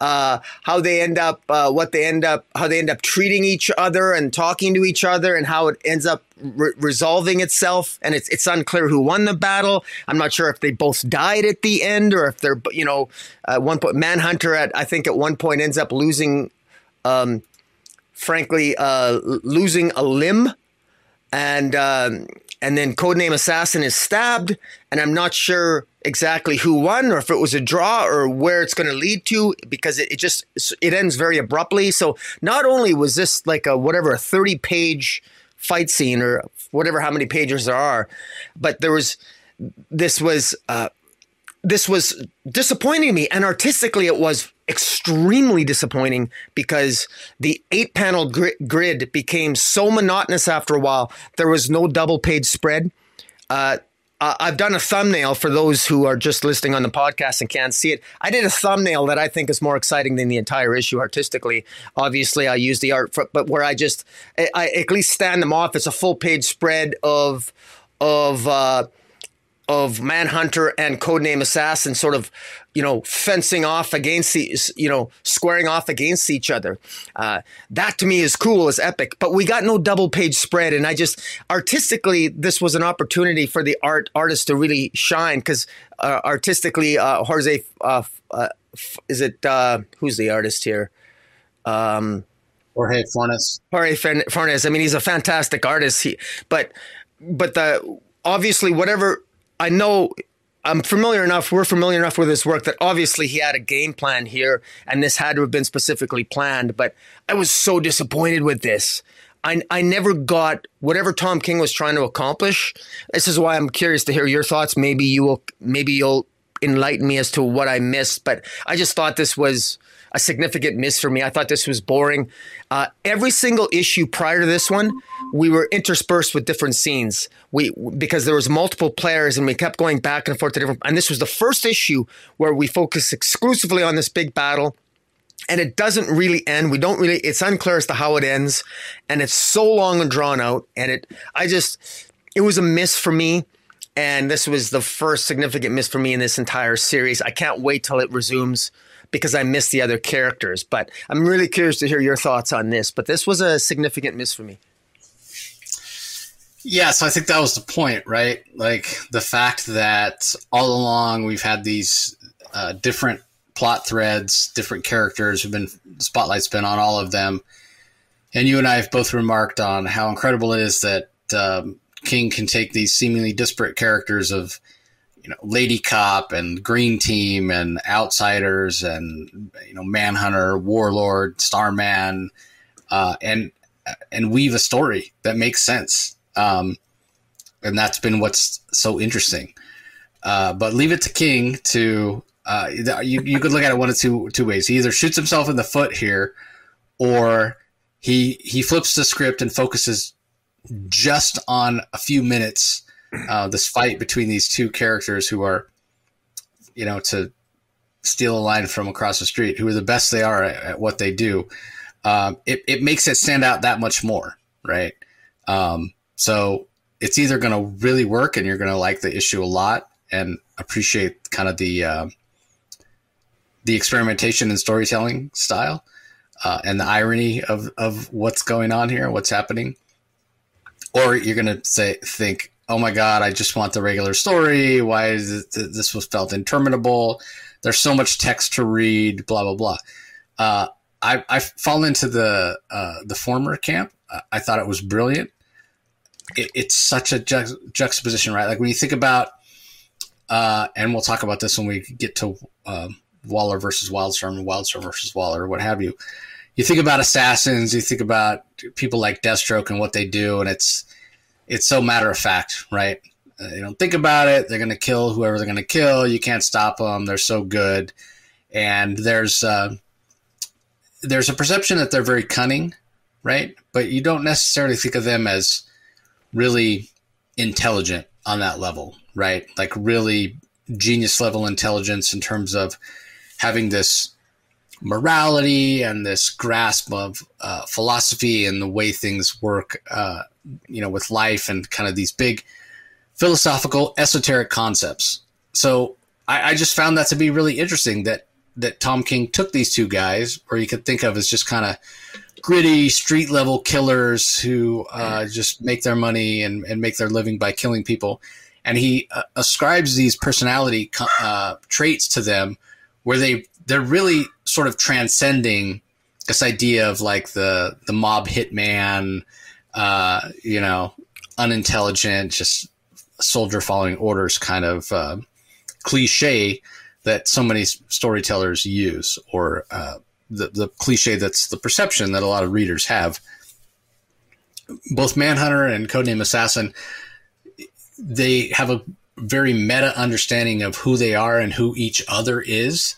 Uh, how they end up, uh, what they end up, how they end up treating each other and talking to each other, and how it ends up re- resolving itself. And it's it's unclear who won the battle. I'm not sure if they both died at the end or if they're you know at one point Manhunter at I think at one point ends up losing, um, frankly, uh, losing a limb, and. Um, and then codename assassin is stabbed and i'm not sure exactly who won or if it was a draw or where it's going to lead to because it, it, just it ends very abruptly. So not only was this like a whatever a 30 page fight scene or whatever how many pages there are but there was this was uh, this was disappointing me and artistically it was extremely disappointing because the eight panel grid became so monotonous after a while there was no double page spread uh, I've done a thumbnail for those who are just listening on the podcast and can't see it. I did a thumbnail that I think is more exciting than the entire issue artistically. Obviously, I use the art, for, but where I just I, I, at least stand them off. It's a full page spread of of uh, of Manhunter and Codename Assassin sort of, you know, fencing off against the, you know, squaring off against each other. Uh, that to me is cool, is epic. But we got no double page spread, and I just artistically, this was an opportunity for the art artist to really shine because uh, artistically, uh, Jose, uh, uh, is it uh, who's the artist here? Um, Jorge Fornes. Jorge Fornes. I mean, he's a fantastic artist. He, but but the obviously whatever I know I'm familiar enough, we're familiar enough with his work that obviously he had a game plan here and this had to have been specifically planned. But I was so disappointed with this. I, I never got whatever Tom King was trying to accomplish. This is why I'm curious to hear your thoughts. Maybe you will, maybe you'll enlighten me as to what I missed. But I just thought this was a significant miss for me. I thought this was boring. Uh, every single issue prior to this one, we were interspersed with different scenes. We because there was multiple players and we kept going back and forth to different. And this was the first issue where we focused exclusively on this big battle. and it doesn't really end. We don't really, it's unclear as to how it ends. And it's so long and drawn out. And it, I just, it was a miss for me. And this was the first significant miss for me in this entire series. I can't wait till it resumes because I missed the other characters. But I'm really curious to hear your thoughts on this. But this was a significant miss for me. Yeah, so I think that was the point, right? Like the fact that all along we've had these uh, different plot threads, different characters have been spotlight's been on all of them, and you and I have both remarked on how incredible it is that um, King can take these seemingly disparate characters of you know Lady Cop and Green Team and Outsiders and you know Manhunter, Warlord, Starman, uh, and and weave a story that makes sense um, and that's been what's so interesting. Uh, but leave it to King to uh, you. You could look at it one of two two ways. He either shoots himself in the foot here, or he he flips the script and focuses just on a few minutes. Uh, this fight between these two characters who are, you know, to steal a line from across the street, who are the best they are at, at what they do. Um, it, it makes it stand out that much more, right? Um, so it's either going to really work and you're going to like the issue a lot and appreciate kind of the uh, the experimentation and storytelling style uh, and the irony of of what's going on here, what's happening, or you're going to say think, oh my god, I just want the regular story. Why is it, this was felt interminable? There's so much text to read. Blah blah blah. Uh, I I fall into the uh, the former camp. I thought it was brilliant it, it's such a ju- juxtaposition, right? Like when you think about, uh, and we'll talk about this when we get to uh, Waller versus Wildstorm and Wildstorm versus Waller, or what have you. You think about assassins, you think about people like Deathstroke and what they do, and it's it's so matter of fact, right? Uh, you don't think about it; they're going to kill whoever they're going to kill. You can't stop them; they're so good. And there's uh, there's a perception that they're very cunning, right? But you don't necessarily think of them as really intelligent on that level, right? Like really genius level intelligence in terms of having this morality and this grasp of uh, philosophy and the way things work, uh, you know, with life and kind of these big philosophical, esoteric concepts. So I, I just found that to be really interesting that that Tom King took these two guys, or you could think of as just kind of gritty street level killers who uh, just make their money and, and make their living by killing people. And he uh, ascribes these personality uh, traits to them where they they're really sort of transcending this idea of like the the mob hitman, uh, you know, unintelligent, just soldier following orders kind of uh, cliche that so many storytellers use or uh, the, the cliche that's the perception that a lot of readers have. Both Manhunter and Codename Assassin, they have a very meta understanding of who they are and who each other is,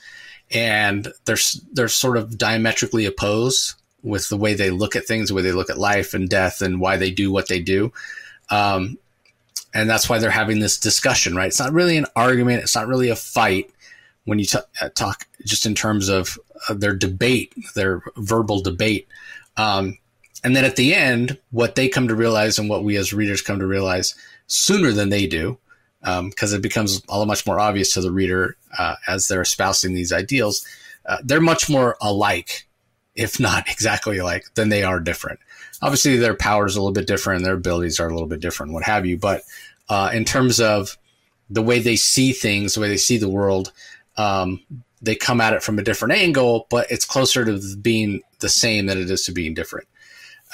and they're they're sort of diametrically opposed with the way they look at things, the way they look at life and death, and why they do what they do. Um, and that's why they're having this discussion, right? It's not really an argument. It's not really a fight when you t- uh, talk just in terms of their debate, their verbal debate. Um, and then at the end, what they come to realize and what we as readers come to realize sooner than they do, because um, it becomes all much more obvious to the reader uh, as they're espousing these ideals. Uh, they're much more alike, if not exactly alike, than they are different. Obviously, their powers are a little bit different, their abilities are a little bit different, what have you. But uh, in terms of the way they see things, the way they see the world, um, they come at it from a different angle, but it's closer to being the same than it is to being different.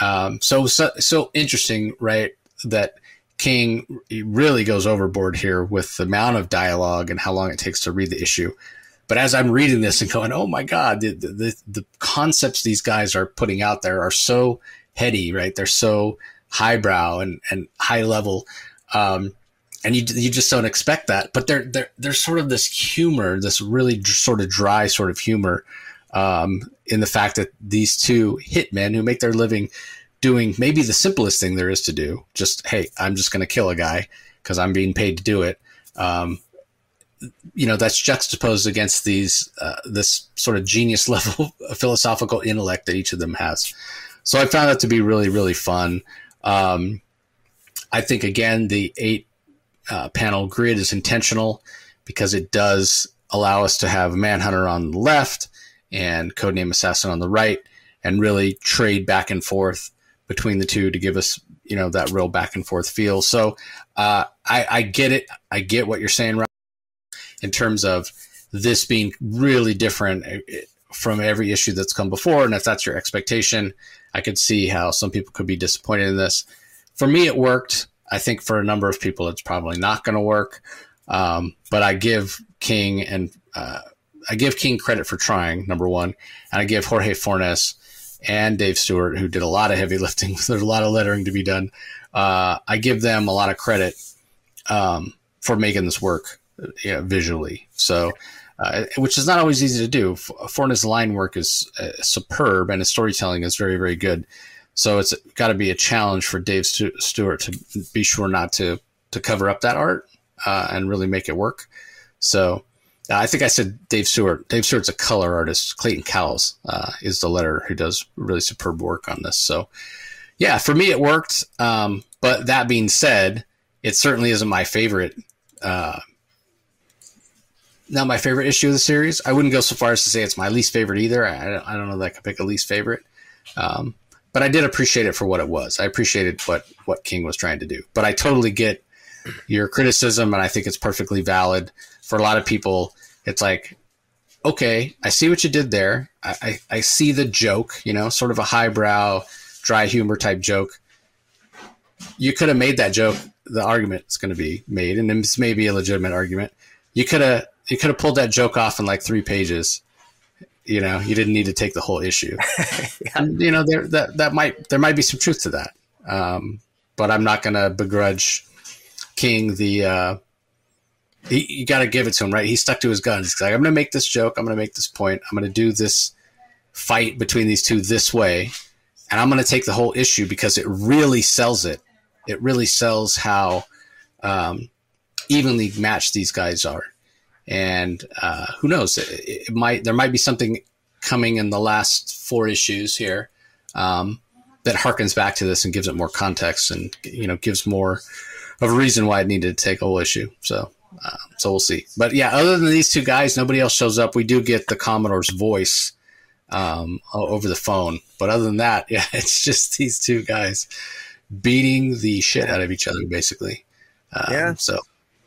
Um, so, so, so interesting, right? That King really goes overboard here with the amount of dialogue and how long it takes to read the issue. But as I'm reading this and going, oh my God, the, the, the concepts these guys are putting out there are so heady, right? They're so highbrow and, and high level. Um, and you you just don't expect that. But there there there's sort of this humor, this really sort of dry sort of humor, um, in the fact that these two hitmen who make their living doing maybe the simplest thing there is to do, just hey, I'm just going to kill a guy because I'm being paid to do it. Um, you know that's juxtaposed against these uh, this sort of genius level philosophical intellect that each of them has. So I found that to be really really fun. Um, I think again the eight uh, panel grid is intentional because it does allow us to have Manhunter on the left and Codename Assassin on the right, and really trade back and forth between the two to give us you know that real back and forth feel. So uh, I, I get it. I get what you're saying, Rob, in terms of this being really different eh, from every issue that's come before. And if that's your expectation, I could see how some people could be disappointed in this. For me, it worked. I think for a number of people, it's probably not going to work. Um, but I give King and uh, I give King credit for trying. Number one, and I give Jorge Fornes and Dave Stewart, who did a lot of heavy lifting. There's a lot of lettering to be done. Uh, I give them a lot of credit um, for making this work you know, visually. So, uh, which is not always easy to do. Fornes' line work is uh, superb, and his storytelling is very, very good. So it's got to be a challenge for Dave Stewart to be sure not to to cover up that art uh, and really make it work. So I think I said Dave Stewart. Dave Stewart's a color artist. Clayton Cowles uh, is the letter who does really superb work on this. So, yeah, for me it worked. Um, but that being said, it certainly isn't my favorite. Uh, not my favorite issue of the series. I wouldn't go so far as to say it's my least favorite either. I, I don't know that I could pick a least favorite. Um, but I did appreciate it for what it was. I appreciated what what King was trying to do. But I totally get your criticism, and I think it's perfectly valid for a lot of people, it's like, okay, I see what you did there. I, I, I see the joke, you know, sort of a highbrow, dry humor type joke. You could have made that joke. The argument is going to be made, and this may be a legitimate argument. You could have you could have pulled that joke off in like three pages. You know, you didn't need to take the whole issue. yeah. And you know, there that that might there might be some truth to that. Um, but I'm not going to begrudge King the uh, he, you got to give it to him, right? He stuck to his guns. He's like, I'm going to make this joke. I'm going to make this point. I'm going to do this fight between these two this way. And I'm going to take the whole issue because it really sells it. It really sells how um, evenly matched these guys are. And uh, who knows? It, it, might there might be something coming in the last four issues here um, that harkens back to this and gives it more context and you know gives more of a reason why it needed to take a whole issue. So uh, so we'll see. But yeah, other than these two guys, nobody else shows up. We do get the Commodore's voice um, over the phone. But other than that, yeah, it's just these two guys beating the shit out of each other, basically. Um, yeah. So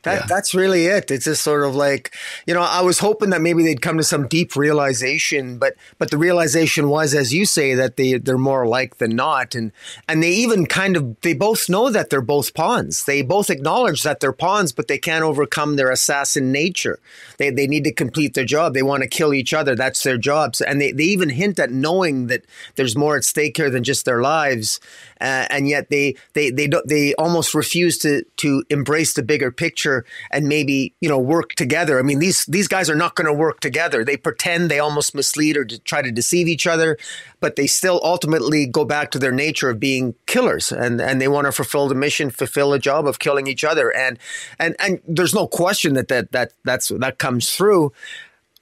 that, yeah. That's really it. It's just sort of like, you know, I was hoping that maybe they'd come to some deep realization, but but the realization was, as you say, that they they're more alike than not, and and they even kind of they both know that they're both pawns. They both acknowledge that they're pawns, but they can't overcome their assassin nature. They they need to complete their job. They want to kill each other. That's their jobs, and they they even hint at knowing that there's more at stake here than just their lives, uh, and yet they they they they almost refuse to to embrace the bigger picture and maybe you know work together. I mean these these guys are not going to work together. They pretend they almost mislead or to try to deceive each other, but they still ultimately go back to their nature of being killers and and they want to fulfill the mission, fulfill a job of killing each other. And and and there's no question that that that that's that comes through.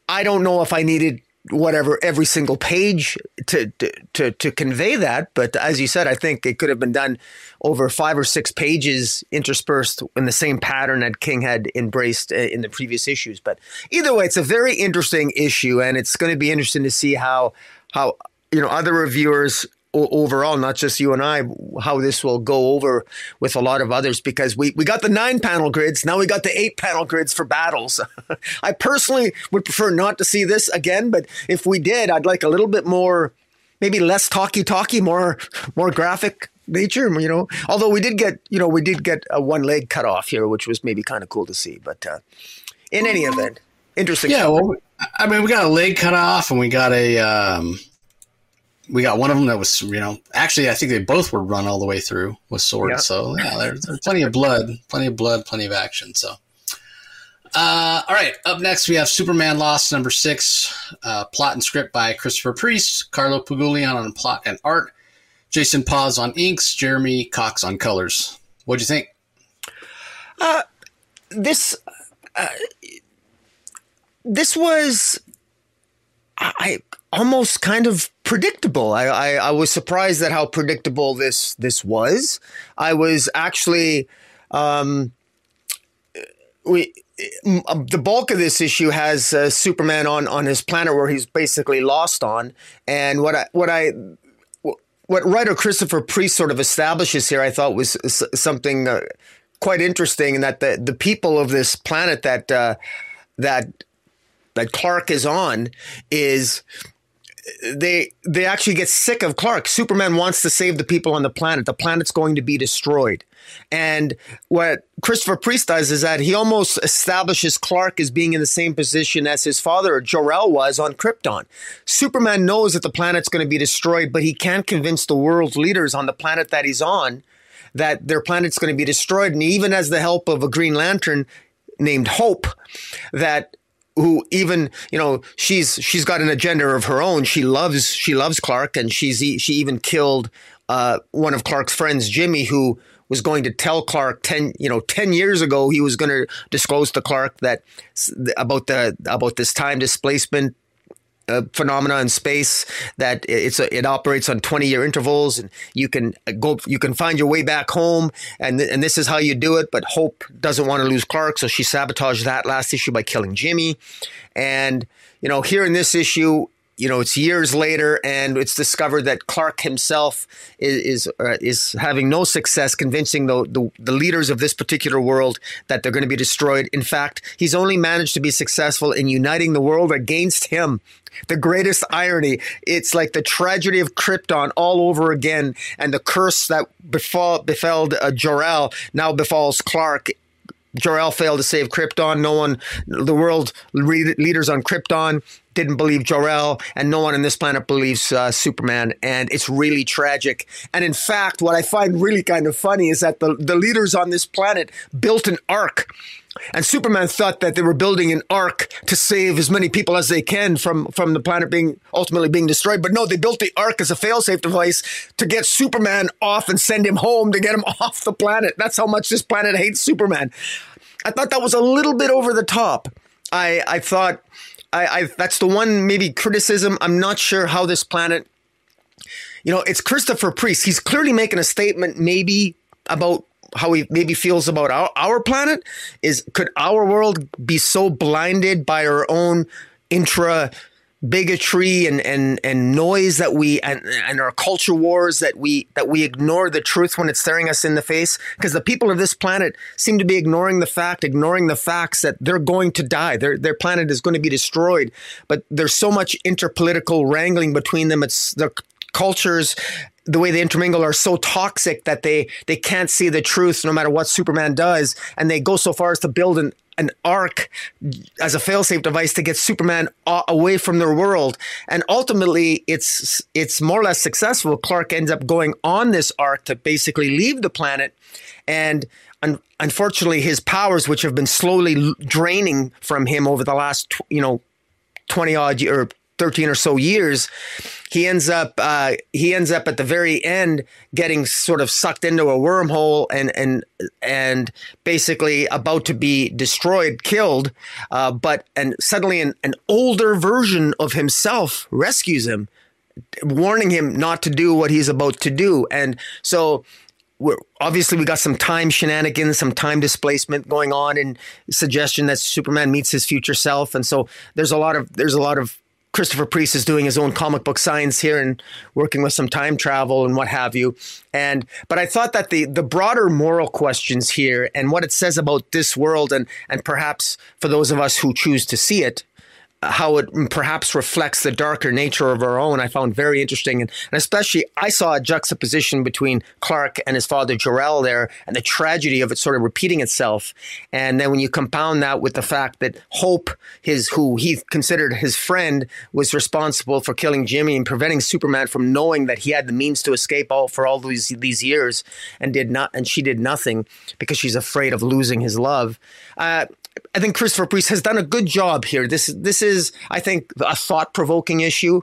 I don't know if I needed whatever every single page to, to to convey that. But as you said i think it could have been done over five or six pages interspersed in the same pattern that king had embraced uh, in the previous issues. But either way it's a very interesting issue and it's going to be interesting to see how how you know other reviewers overall, not just you and I, how this will go over with a lot of others because we, we got the nine panel grids. Now we got the eight panel grids for battles. I personally would prefer not to see this again, but if we did, I'd like a little bit more, maybe less talky talky, more, more graphic nature, you know, although we did get, you know, we did get a one leg cut off here, which was maybe kind of cool to see, but, uh, in any event, interesting. Yeah. Well, I mean, we got a leg cut off and we got a, um, we got one of them that was, you know, actually, I think they both were run all the way through with swords. Yeah. So yeah, there's, there's plenty of blood, plenty of blood, plenty of action. So, uh, all right. Up next, we have Superman Lost number six, uh, plot and script by Christopher Priest, Carlo Pagulayan on plot and art, Jason Paz on inks, Jeremy Cox on colors. What'd you think? Uh, this, uh, this was I almost kind of predictable. I, I, I, was surprised at how predictable this this was. I was actually um, we the bulk of this issue has uh, Superman on on his planet where he's basically lost on, and what I what I what writer Christopher Priest sort of establishes here, I thought was something uh, quite interesting, and that the the people of this planet that uh, that that Clark is on is they they actually get sick of Clark. Superman wants to save the people on the planet. The planet's going to be destroyed. And what Christopher Priest does is that he almost establishes Clark as being in the same position as his father, Jor-El, was on Krypton. Superman knows that the planet's going to be destroyed, but he can't convince the world's leaders on the planet that he's on that their planet's going to be destroyed. And even as the help of a Green Lantern named Hope, that who even you know she's she's got an agenda of her own. She loves she loves Clark, and she's she even killed uh, one of Clark's friends, Jimmy, who was going to tell Clark ten you know ten years ago he was going to disclose to Clark that about the about this time displacement uh, phenomena in space that it's a, it operates on 20 year intervals and you can go you can find your way back home and th- and this is how you do it but hope doesn't want to lose clark so she sabotaged that last issue by killing jimmy. And you know here in this issue you know, it's years later, and it's discovered that Clark himself is is, uh, is having no success convincing the, the, the leaders of this particular world that they're going to be destroyed. In fact, he's only managed to be successful in uniting the world against him. The greatest irony. It's like the tragedy of Krypton all over again, and the curse that befall befell uh, Jor-El now befalls Clark Jor-El failed to save Krypton. No one, the world leaders on Krypton didn't believe Jor-El, and no one on this planet believes uh, Superman, and it's really tragic. And in fact, what I find really kind of funny is that the, the leaders on this planet built an ark. And Superman thought that they were building an ark to save as many people as they can from, from the planet being ultimately being destroyed. But no, they built the ark as a failsafe device to get Superman off and send him home to get him off the planet. That's how much this planet hates Superman. I thought that was a little bit over the top. I, I thought I, I that's the one maybe criticism. I'm not sure how this planet. You know, it's Christopher Priest. He's clearly making a statement, maybe about how he maybe feels about our, our planet. Is could our world be so blinded by our own intra bigotry and, and, and noise that we and, and our culture wars that we that we ignore the truth when it's staring us in the face. Because the people of this planet seem to be ignoring the fact ignoring the facts that they're going to die. Their their planet is going to be destroyed. But there's so much interpolitical wrangling between them. It's their cultures the way they intermingle are so toxic that they they can't see the truth no matter what Superman does, and they go so far as to build an an ark as a failsafe device to get Superman away from their world. And ultimately, it's it's more or less successful. Clark ends up going on this ark to basically leave the planet, and un- unfortunately, his powers, which have been slowly draining from him over the last you know twenty odd or 13 or so years he ends up uh, he ends up at the very end getting sort of sucked into a wormhole and and and basically about to be destroyed killed uh, but and suddenly an, an older version of himself rescues him warning him not to do what he's about to do. And so we're, obviously we got some time shenanigans, some time displacement going on, and suggestion that Superman meets his future self, and so there's a lot of there's a lot of Christopher Priest is doing his own comic book science here and working with some time travel and what have you. And but I thought that the the broader moral questions here and what it says about this world and and perhaps for those of us who choose to see it how it perhaps reflects the darker nature of our own, I found very interesting. And, especially, I saw a juxtaposition between Clark and his father Jor-El there and the tragedy of it sort of repeating itself. And then when you compound that with the fact that Hope, his who he considered his friend, was responsible for killing Jimmy and preventing Superman from knowing that he had the means to escape all for all these these years and did not and she did nothing because she's afraid of losing his love. Uh, I think Christopher Priest has done a good job here. This this is, I think, a thought provoking issue,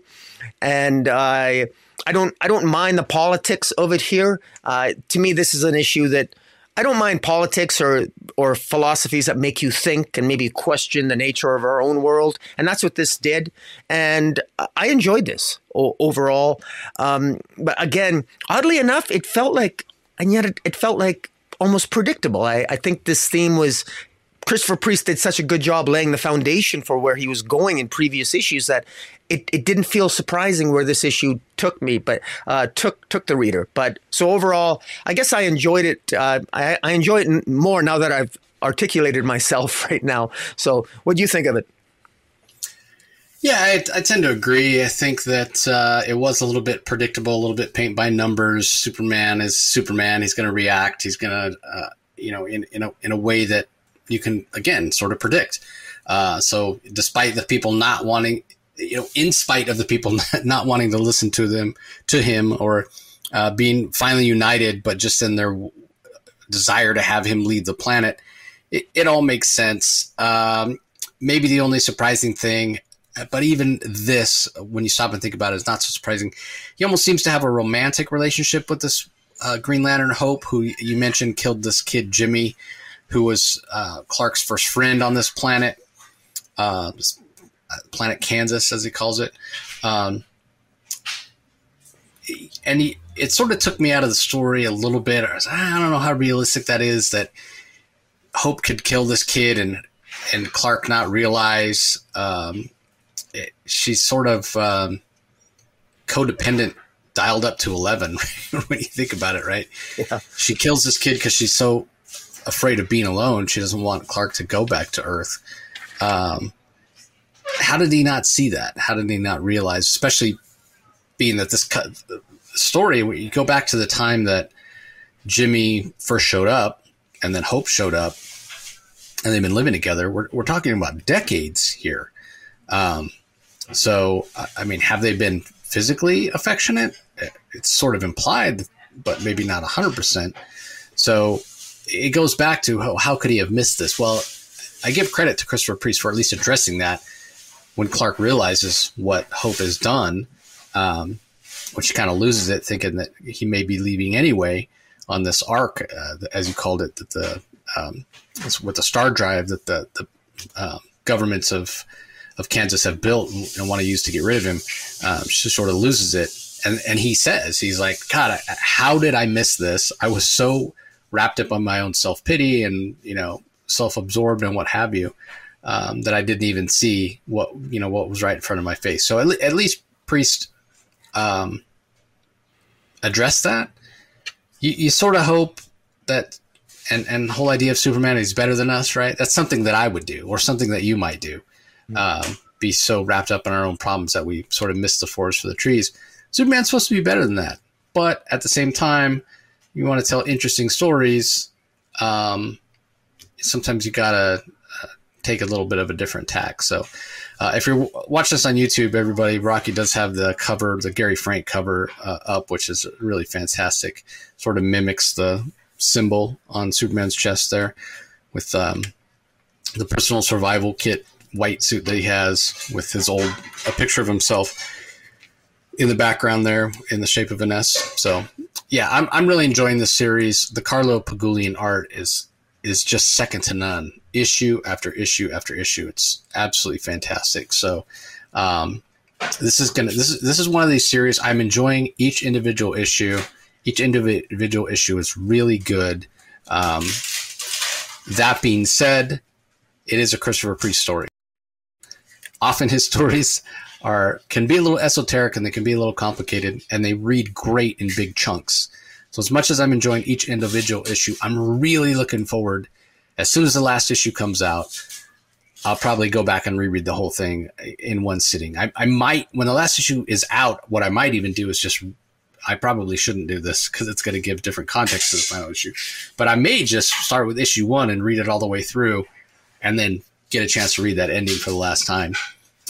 and I I don't I don't mind the politics of it here. Uh, to me, this is an issue that I don't mind politics or or philosophies that make you think and maybe question the nature of our own world, and that's what this did. And I enjoyed this overall. Um, but again, oddly enough, it felt like, and yet it, it felt like almost predictable. I, I think this theme was Christopher Priest did such a good job laying the foundation for where he was going in previous issues that it, it didn't feel surprising where this issue took me, but uh, took took the reader. But so overall, I guess I enjoyed it. Uh, I, I enjoy it more now that I've articulated myself right now. So, what do you think of it? Yeah, I, I, tend to agree. I think that uh, it was a little bit predictable, a little bit paint by numbers. Superman is Superman. He's going to react. He's going to, uh, you know, in in a in a way that you can again sort of predict. Uh, so, despite the people not wanting, you know, in spite of the people not wanting to listen to them, to him, or uh, being finally united, but just in their desire to have him lead the planet, it, it all makes sense. Um, maybe the only surprising thing, but even this, when you stop and think about it, is not so surprising. He almost seems to have a romantic relationship with this uh, Green Lantern Hope, who you mentioned killed this kid Jimmy, who was uh, Clark's first friend on this planet. Uh, planet Kansas, as he calls it. Um, and he, it sort of took me out of the story a little bit. I, was, I don't know how realistic that is that Hope could kill this kid and and Clark not realize um, it, she's sort of um, codependent, dialed up to eleven when you think about it. Right? Yeah. She kills this kid because she's so afraid of being alone. She doesn't want Clark to go back to Earth. Um, how did he not see that? How did he not realize, especially being that this story, you go back to the time that Jimmy first showed up and then Hope showed up and they've been living together. We're, we're talking about decades here. Um, so, I mean, have they been physically affectionate? It's sort of implied, but maybe not 100%. So it goes back to how, how could he have missed this? Well, I give credit to Christopher Priest for at least addressing that when Clark realizes what Hope has done, um, which kind of loses it, thinking that he may be leaving anyway on this ark, uh, as you called it, that the um, with the star drive that the, the uh, governments of of Kansas have built and want to use to get rid of him. Um, she sort of loses it, and and he says he's like, God, how did I miss this? I was so wrapped up on my own self pity and you know self absorbed and what have you um, that I didn't even see what you know what was right in front of my face. So at, le- at least Priest um, addressed that. You, you sort of hope that, and and the whole idea of Superman is better than us, right? That's something that I would do, or something that you might do. Mm-hmm. Um, be so wrapped up in our own problems that we sort of miss the forest for the trees. Superman's supposed to be better than that, but at the same time, you want to tell interesting stories. Um, sometimes you gotta take a little bit of a different tack. So, uh, if you're watching this on YouTube, everybody, Rocky does have the cover, the Gary Frank cover uh, up, which is really fantastic. Sort of mimics the symbol on Superman's chest there, with um, the personal survival kit white suit that he has, with his old a picture of himself in the background there in the shape of an S. So, yeah, I'm I'm really enjoying this series. The Carlo Pagulayan art is is just second to none. Issue after issue after issue, it's absolutely fantastic. So, um, this is gonna this is this is one of these series I'm enjoying each individual issue. Each individual issue is really good. Um, that being said, it is a Christopher Priest story. Often his stories are can be a little esoteric and they can be a little complicated, and they read great in big chunks. So as much as I'm enjoying each individual issue, I'm really looking forward. As soon as the last issue comes out, I'll probably go back and reread the whole thing in one sitting. I, I might, when the last issue is out, what I might even do is just, I probably shouldn't do this because it's going to give different context to the final issue. But I may just start with issue one and read it all the way through and then get a chance to read that ending for the last time.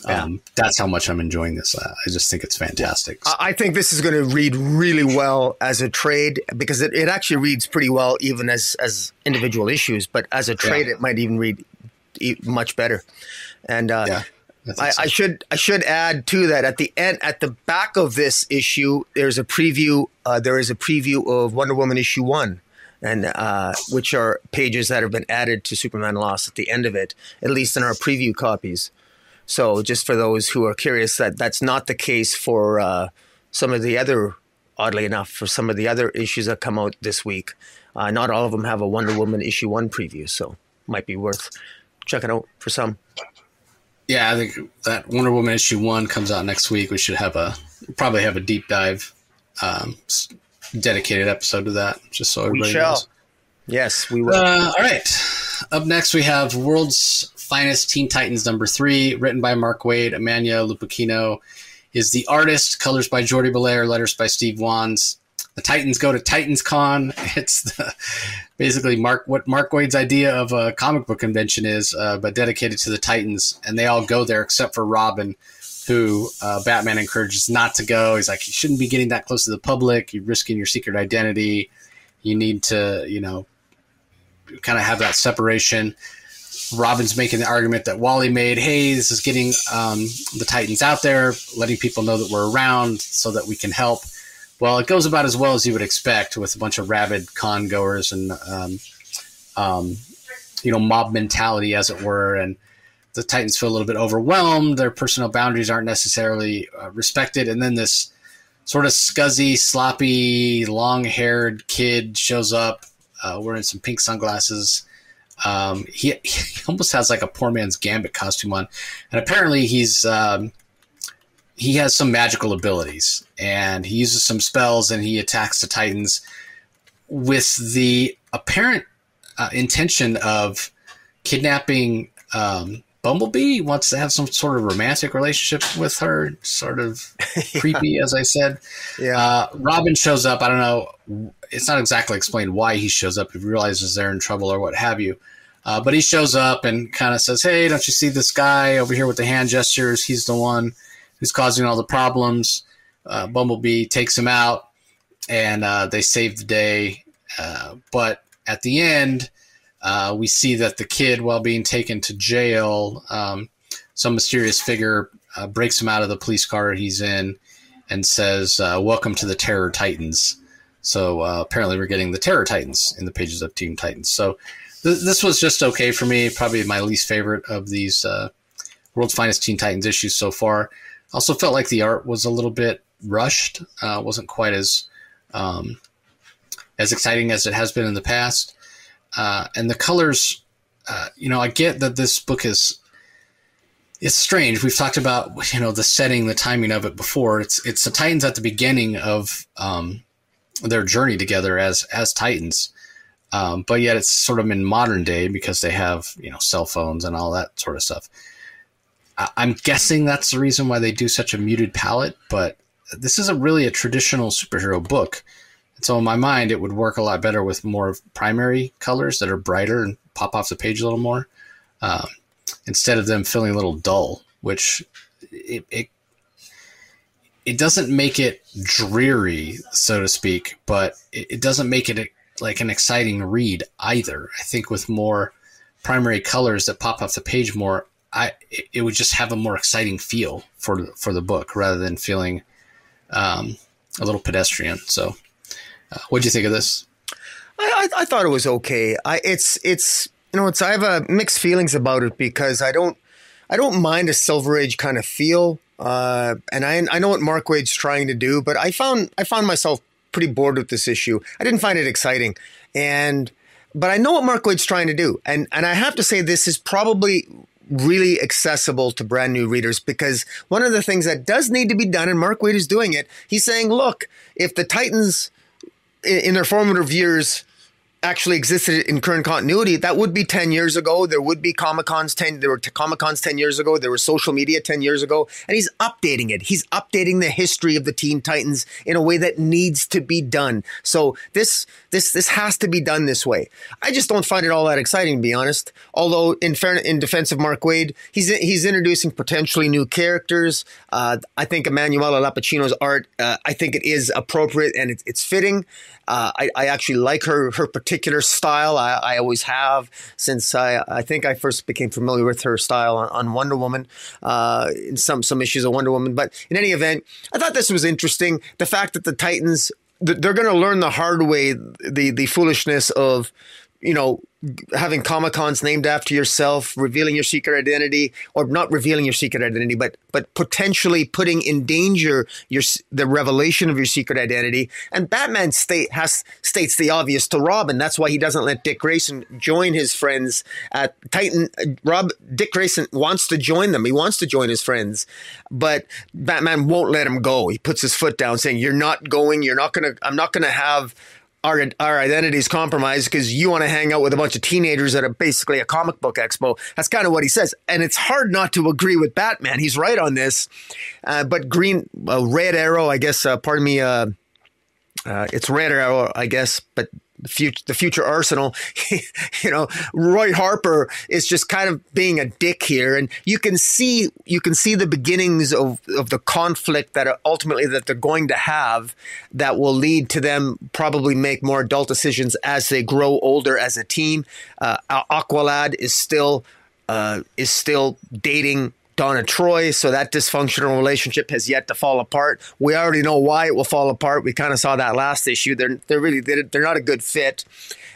Um, that's how much I'm enjoying this. Uh, I just think it's fantastic. I think this is going to read really well as a trade because it, it actually reads pretty well even as as individual issues, but as a trade, yeah. it might even read much better. And uh, yeah. I, I, should I should add to that at the end at the back of this issue there's a preview uh, there is a preview of Wonder Woman issue one and uh, which are pages that have been added to Superman Lost at the end of it, at least in our preview copies. So, just for those who are curious, that that's not the case for uh, some of the other, oddly enough, for some of the other issues that come out this week. Uh, not all of them have a Wonder Woman issue one preview, so might be worth checking out for some. Yeah, I think that Wonder Woman issue one comes out next week. We should have a probably have a deep dive, um, dedicated episode to that, just so everybody knows. Yes, we will. Uh, all right. Up next, we have World's Finest Teen Titans number three, written by Mark Waid. Emmanuel Lupacchino is the artist. Colors by Jordie Bellaire. Letters by Steve Wands the Titans go to Titans Con. It's the, basically Mark what Mark Waid's idea of a comic book convention is, uh, but dedicated to the Titans, and they all go there except for Robin, who uh, Batman encourages not to go. He's like, you shouldn't be getting that close to the public. You're risking your secret identity. You need to, you know, kind of have that separation. Robin's making the argument that Wally made, hey, this is getting um, the Titans out there, letting people know that we're around so that we can help well, it goes about as well as you would expect with a bunch of rabid con goers and, um, um, you know, mob mentality, as it were. And the Titans feel a little bit overwhelmed. Their personal boundaries aren't necessarily uh, respected. And then this sort of scuzzy, sloppy, long haired kid shows up uh, wearing some pink sunglasses. Um, he, he almost has like a poor man's gambit costume on. And apparently he's. Um, he has some magical abilities and he uses some spells and he attacks the titans with the apparent uh, intention of kidnapping um, Bumblebee. Wants to have some sort of romantic relationship with her, sort of yeah. creepy, as I said. Yeah. Uh, Robin shows up. I don't know. It's not exactly explained why he shows up. He realizes they're in trouble or what have you. Uh, but he shows up and kind of says, "Hey, don't you see this guy over here with the hand gestures? He's the one." who's causing all the problems. Uh, Bumblebee takes him out, and uh, they save the day. Uh, but at the end, uh, we see that the kid, while being taken to jail, um, some mysterious figure uh, breaks him out of the police car he's in and says, uh, "Welcome to the Terror Titans." So apparently, we're getting the Terror Titans in the pages of Teen Titans. So th- this was just okay for me. Probably my least favorite of these World's Finest Teen Titans issues so far. Also felt like the art was a little bit rushed. Uh, wasn't quite as um, as exciting as it has been in the past. Uh, and the colors, uh, you know, I get that this book is it's strange. We've talked about you know the setting, the timing of it before. It's it's the Titans at the beginning of um, their journey together as as Titans, um, but yet it's sort of in modern day because they have you know cell phones and all that sort of stuff. I'm guessing that's the reason why they do such a muted palette, but this isn't really a traditional superhero book. So in my mind, it would work a lot better with more primary colors that are brighter and pop off the page a little more, um, instead of them feeling a little dull, which it, it it doesn't make it dreary, so to speak, but it, it doesn't make it like an exciting read either. I think with more primary colors that pop off the page more, I it would just have a more exciting feel for for the book rather than feeling um, a little pedestrian. So, what do you think of this? I, I, I thought it was okay. I it's it's you know it's I have a mixed feelings about it because I don't I don't mind a Silver Age kind of feel, uh, and I I know what Mark Waid's trying to do, but I found I found myself pretty bored with this issue. I didn't find it exciting, and but I know what Mark Waid's trying to do, and and I have to say this is probably really accessible to brand new readers because one of the things that does need to be done, and Mark Waid is doing it, he's saying, look, if the Titans in their formative years actually existed in current continuity, that would be 10 years ago. There would be Comic Cons 10, there were Comic Cons 10 years ago. There was social media 10 years ago. And he's updating it. He's updating the history of the Teen Titans in a way that needs to be done. So this, this, this has to be done this way. I just don't find it all that exciting, to be honest. Although in fairness, in defense of Mark Waid, he's, he's introducing potentially new characters. Uh, I think Emanuela Lupacchino's art, uh, I think it is appropriate and it's, it's fitting. Uh, I, I, actually like her her particular style. I, I always have since I, I think I first became familiar with her style on, on Wonder Woman uh, in some some issues of Wonder Woman. But in any event, I thought this was interesting. The fact that the Titans they're going to learn the hard way the the foolishness of you know, having Comic Cons named after yourself, revealing your secret identity, or not revealing your secret identity, but but potentially putting in danger your the revelation of your secret identity. And Batman state has states the obvious to Robin. That's why he doesn't let Dick Grayson join his friends at Titan. Uh, Rob Dick Grayson wants to join them. He wants to join his friends, but Batman won't let him go. He puts his foot down, saying, "You're not going. You're not gonna. I'm not gonna have." Our our identities compromised because you want to hang out with a bunch of teenagers at a basically a comic book expo. That's kind of what he says, and it's hard not to agree with Batman. He's right on this. Uh, but Green uh, Red Arrow, I guess. Uh, pardon me. Uh, uh, it's Red Arrow, I guess, but the future, the future Arsenal, you know, Roy Harper is just kind of being a dick here, and you can see you can see the beginnings of, of the conflict that ultimately that they're going to have that will lead to them probably make more adult decisions as they grow older as a team. Uh, Aqualad is still uh, is still dating Donna Troy. So that dysfunctional relationship has yet to fall apart. We already know why it will fall apart. We kind of saw that last issue. They're they're really they're not a good fit,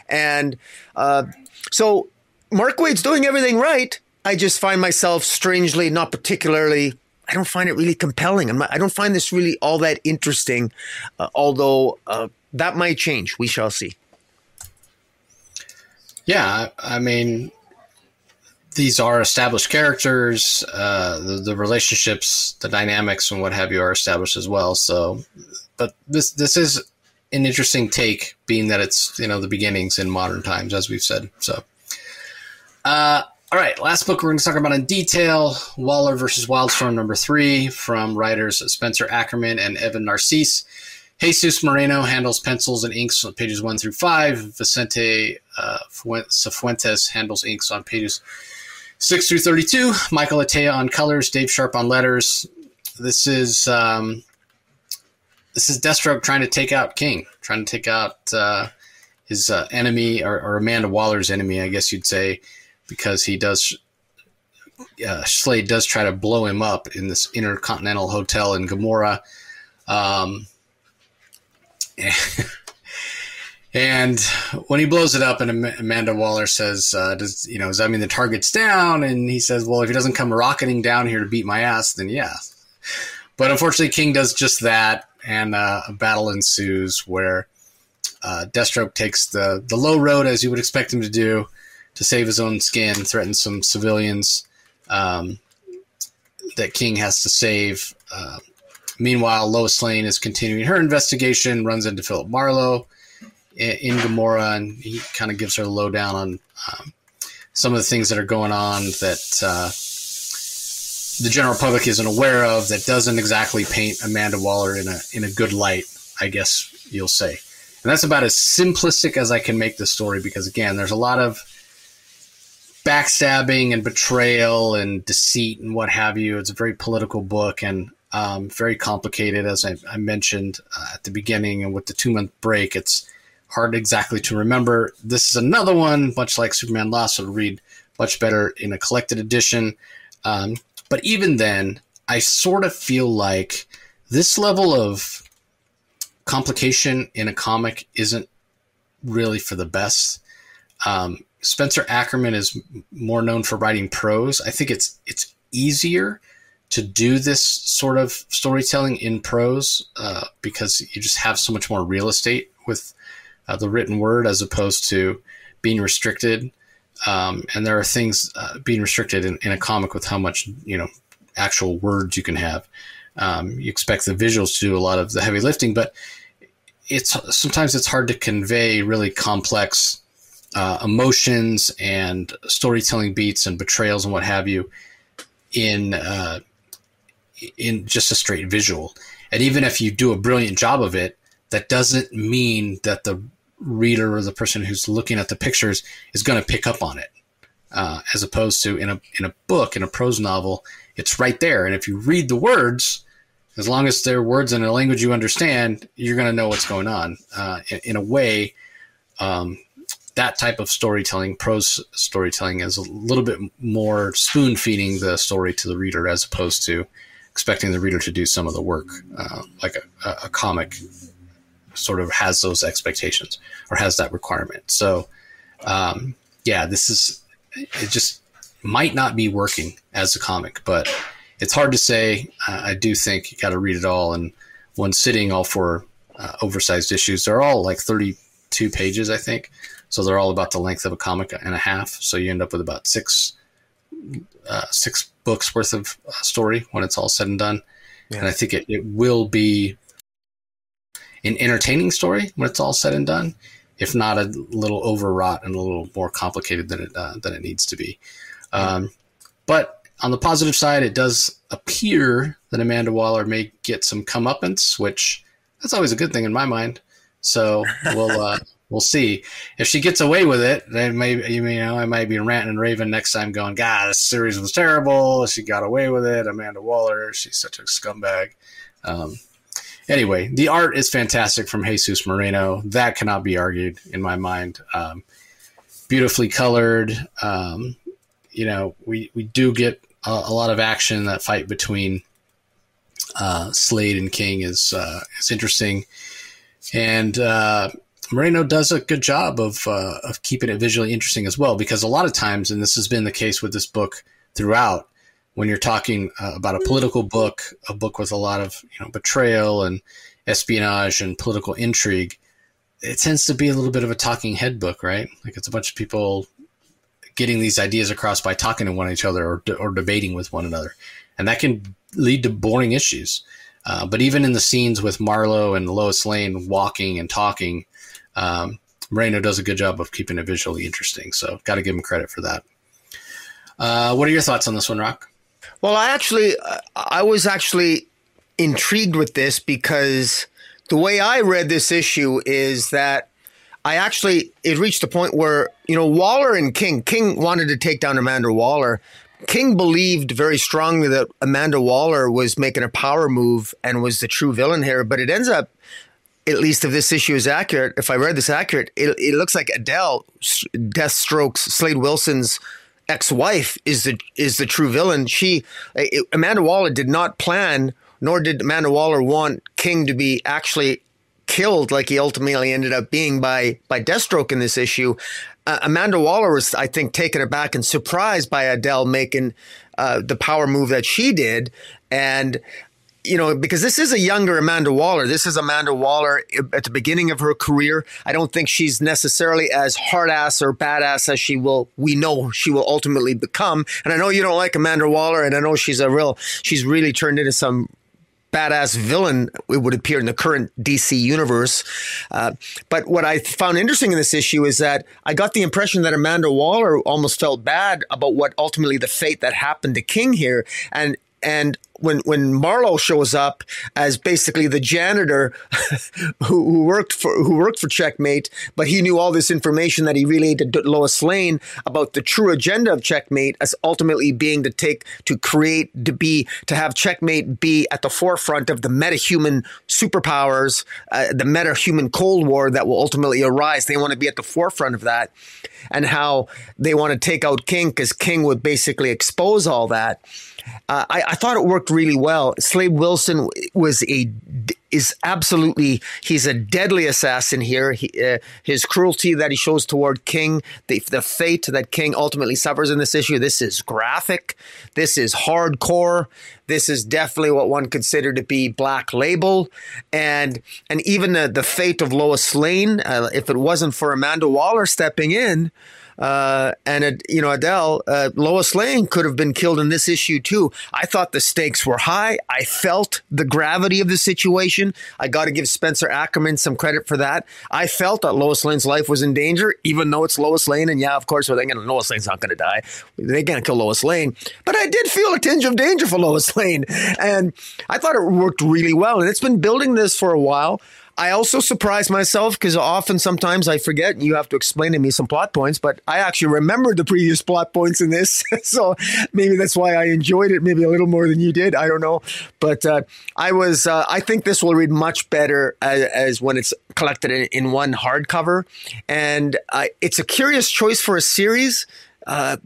and uh, so Mark Waid's doing everything right. I just find myself strangely not particularly. I don't find it really compelling. Not, I don't find this really all that interesting. Uh, although uh, that might change. We shall see. Yeah, I mean, these are established characters. Uh, the, the relationships, the dynamics, and what have you are established as well. So, but this this is an interesting take, being that it's you know the beginnings in modern times, as we've said. So, uh, all right, last book we're going to talk about in detail: Waller versus Wildstorm number three from writers Spencer Ackerman and Evan Narcisse. Jesus Moreno handles pencils and inks on pages one through five. Vicente uh, Cifuentes handles inks on pages 6 through 32, Michael Atiyeh on colors, Dave Sharpe on letters. This is um, this is Deathstroke trying to take out King, trying to take out uh, his uh, enemy or, or, Amanda Waller's enemy, I guess you'd say, because he does. Uh, Slade does try to blow him up in this intercontinental hotel in Gomorrah. Um, And when he blows it up, and Amanda Waller says, uh, "Does you know? Does that mean the target's down?" And he says, "Well, if he doesn't come rocketing down here to beat my ass, then yeah." But unfortunately, King does just that, and uh, a battle ensues where uh, Deathstroke takes the the low road, as you would expect him to do, to save his own skin, threatens some civilians um, that King has to save. Uh, meanwhile, Lois Lane is continuing her investigation, runs into Philip Marlowe in Gomorrah, and he kind of gives her the lowdown on um, some of the things that are going on that uh, the general public isn't aware of. That doesn't exactly paint Amanda Waller in a in a good light, I guess you'll say. And that's about as simplistic as I can make the story because again, there's a lot of backstabbing and betrayal and deceit and what have you. It's a very political book and um, very complicated, as I, I mentioned uh, at the beginning. And with the two month break, it's hard exactly to remember. This is another one, much like Superman Lost, will read much better in a collected edition. Um, but even then, I sort of feel like this level of complication in a comic isn't really for the best. Um, Spencer Ackerman is more known for writing prose. I think it's it's easier to do this sort of storytelling in prose uh, because you just have so much more real estate with uh, the written word as opposed to being restricted. Um, and there are things uh, being restricted in, in, a comic with how much you know actual words you can have. Um, you expect the visuals to do a lot of the heavy lifting, but it's sometimes it's hard to convey really complex uh, emotions and storytelling beats and betrayals and what have you in uh, in just a straight visual. And even if you do a brilliant job of it, that doesn't mean that the reader or the person who's looking at the pictures is going to pick up on it. Uh, as opposed to in a in a book in a prose novel, it's right there, and if you read the words, as long as they're words in a language you understand, you're going to know what's going on. Uh, in, in, a way, um, that type of storytelling, prose storytelling, is a little bit more spoon feeding the story to the reader as opposed to expecting the reader to do some of the work, uh, like a, a, comic sort of has those expectations or has that requirement. So, um, yeah, this is it. Just might not be working as a comic, but it's hard to say. Uh, I do think you got to read it all in one sitting. All four uh, oversized issues. They're all like thirty-two pages, I think. So they're all about the length of a comic and a half. So you end up with about six uh, six books worth of uh, story when it's all said and done. Yeah. And I think it, it will be an entertaining story when it's all said and done, if not a little overwrought and a little more complicated than it uh, than it needs to be. Um, but on the positive side, it does appear that Amanda Waller may get some comeuppance, which that's always a good thing in my mind. So we'll uh, we'll see if she gets away with it. Then maybe you know I might be ranting and raving next time, going, "God, this series was terrible. She got away with it." Amanda Waller, she's such a scumbag. Um, anyway, the art is fantastic from Jesus Moreno. That cannot be argued in my mind. Um, beautifully colored. Um, you know, we we do get a, a, lot of action. That fight between uh, Slade and King is uh, is interesting, and uh, Moreno does a good job of uh, of keeping it visually interesting as well. Because a lot of times, and this has been the case with this book throughout, when you're talking uh, about a political book, a book with a lot of you know betrayal and espionage and political intrigue, it tends to be a little bit of a talking head book, right? Like it's a bunch of people getting these ideas across by talking to one each other or, or debating with one another, and that can lead to boring issues. Uh, but even in the scenes with Marlowe and Lois Lane walking and talking, um, Moreno does a good job of keeping it visually interesting. So, got to give him credit for that. Uh, what are your thoughts on this one, Rock? Well, I actually, I was actually intrigued with this because the way I read this issue is that I actually it reached a point where you know Waller and King King wanted to take down Amanda Waller. King believed very strongly that Amanda Waller was making a power move and was the true villain here, but it ends up at least if this issue is accurate, if I read this accurate, it, it looks like Adele, Deathstroke's Slade Wilson's ex-wife, is the is the true villain. She, it, Amanda Waller, did not plan, nor did Amanda Waller want King to be actually killed like he ultimately ended up being by by Deathstroke in this issue. Uh, Amanda Waller was, I think, taken aback and surprised by Adele making uh, the power move that she did, and you know, because this is a younger Amanda Waller. This is Amanda Waller at the beginning of her career. I don't think she's necessarily as hard ass or badass as she will, we know she will ultimately become. And I know you don't like Amanda Waller, and I know she's a real, she's really turned into some badass villain, it would appear in the current DC universe. Uh, but what I found interesting in this issue is that I got the impression that Amanda Waller almost felt bad about what ultimately the fate that happened to King here. And and when when Marlowe shows up as basically the janitor who, who, worked for who worked for Checkmate, but he knew all this information that he relayed to Lois Lane about the true agenda of Checkmate as ultimately being to take to create to be to have Checkmate be at the forefront of the metahuman superpowers, uh, the metahuman Cold War that will ultimately arise. They want to be at the forefront of that, and how they want to take out King because King would basically expose all that. Uh, I, I, thought it worked really well. Slade Wilson was a is absolutely he's a deadly assassin here. He, uh, his cruelty that he shows toward King, the the fate that King ultimately suffers in this issue. This is graphic. This is hardcore. This is definitely what one considered to be black label, and and even the the fate of Lois Lane. Uh, if it wasn't for Amanda Waller stepping in. Uh, and you know Adele, uh, Lois Lane could have been killed in this issue too. I thought the stakes were high. I felt the gravity of the situation. I got to give Spencer Ackerman some credit for that. I felt that Lois Lane's life was in danger, even though it's Lois Lane. And yeah, of course, they're going Lois Lane's not going to die. They're going to kill Lois Lane. But I did feel a tinge of danger for Lois Lane, and I thought it worked really well. And it's been building this for a while. I also surprise myself because often sometimes I forget you have to explain to me some plot points, but I actually remember the previous plot points in this. so maybe that's why I enjoyed it maybe a little more than you did. I don't know. But uh, I was, uh, I think this will read much better as, as when it's collected in, in one hardcover. And uh, it's a curious choice for a series. Uh,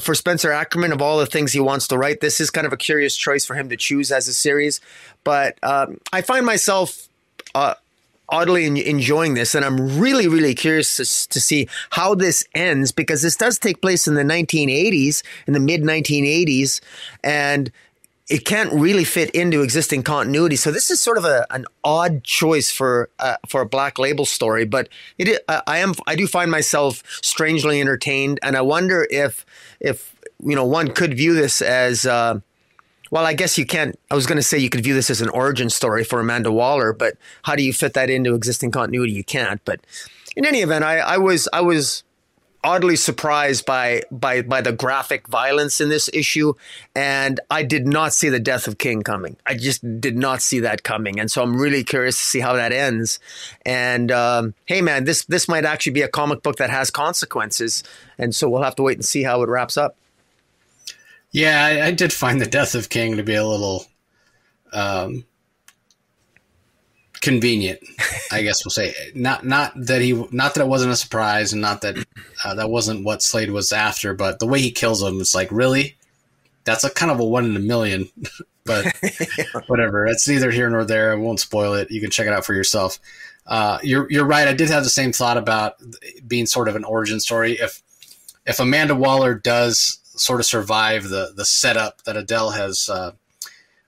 for Spencer Ackerman, of all the things he wants to write, this is kind of a curious choice for him to choose as a series. But um, I find myself uh, oddly enjoying this, and I'm really, really curious to, to, see how this ends because this does take place in the 1980s, in the mid 1980s, and it can't really fit into existing continuity. So this is sort of a, an odd choice for uh, for a black label story, but it I am I do find myself strangely entertained, and I wonder if if you know one could view this as. Uh, well, I guess you can't. I was going to say you could view this as an origin story for Amanda Waller, but how do you fit that into existing continuity? You can't. But in any event, I, I was I was oddly surprised by by by the graphic violence in this issue, and I did not see the death of King coming. I just did not see that coming, and so I'm really curious to see how that ends. And um, hey, man, this this might actually be a comic book that has consequences, and so we'll have to wait and see how it wraps up. Yeah, I, I did find the death of King to be a little um, convenient. I guess we'll say not not that he not that it wasn't a surprise, and not that uh, that wasn't what Slade was after, but the way he kills him, it's like really, that's a kind of a one in a million. but whatever, it's neither here nor there. I won't spoil it. You can check it out for yourself. Uh, you're you're right. I did have the same thought about being sort of an origin story. If if Amanda Waller does sort of survive the the setup that Adele has uh,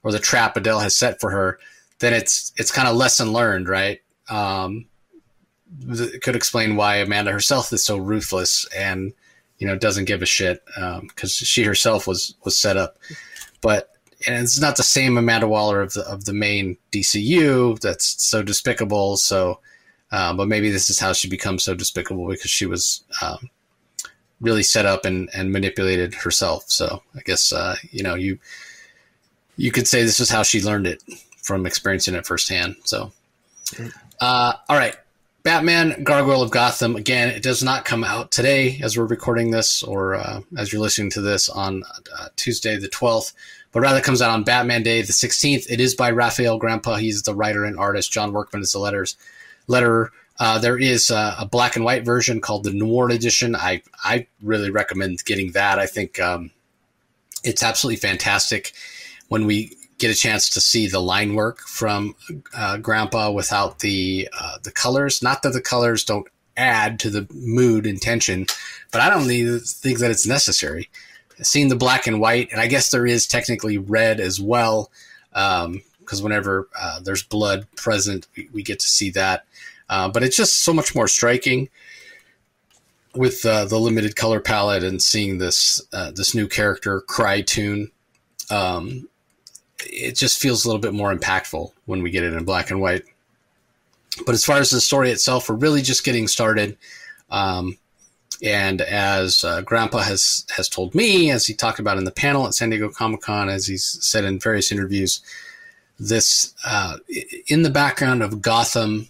or the trap Adele has set for her, then it's it's kind of lesson learned, right? Um, it could explain why Amanda herself is so ruthless and you know doesn't give a shit because um, she herself was was set up, but and it's not the same Amanda Waller of the of the main DCU that's so despicable. So, uh, but maybe this is how she becomes so despicable because she was um, really set up and, and manipulated herself. So I guess uh, you know you you could say this is how she learned it from experiencing it firsthand. So, uh, all right, Batman Gargoyle of Gotham. Again, it does not come out today as we're recording this, or uh, as you're listening to this on uh, Tuesday the twelfth, but rather comes out on Batman Day the sixteenth. It is by Rafael Grampá. He's the writer and artist. John Workman is the letters letterer. Uh, there is a, a, black and white version called the Noir edition. I I really recommend getting that. I think um, it's absolutely fantastic when we get a chance to see the line work from uh, Grampá without the uh, the colors. Not that the colors don't add to the mood and tension, but I don't think that it's necessary. Seeing the black and white, and I guess there is technically red as well, because um, whenever uh, there's blood present, we, we, get to see that. Uh, but it's just so much more striking with uh, the limited color palette and seeing this uh, this new character Cry-Tune. Um, it just feels a little bit more impactful when we get it in black and white. But as far as the story itself, we're really just getting started. Um, and as uh, Grampá has has told me, as he talked about in the panel at San Diego Comic Con, as he's said in various interviews, this uh, in the background of Gotham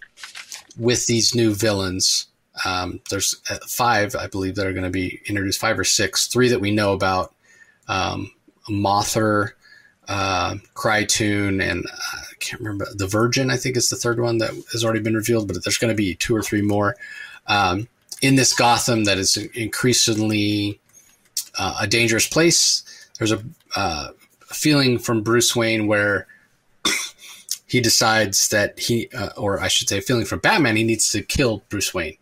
with these new villains. Um, there's uh, five, I believe, that are going to be introduced, five or six, three that we know about. Um, Mother, uh, and uh, I can't remember the Virgin. I think is the third one that has already been revealed, but there's going to be two or three more um, in this Gotham that is increasingly uh, a dangerous place. There's a, uh, feeling from Bruce Wayne where he decides that he, uh, or I should say, feeling from Batman, he needs to kill Bruce Wayne.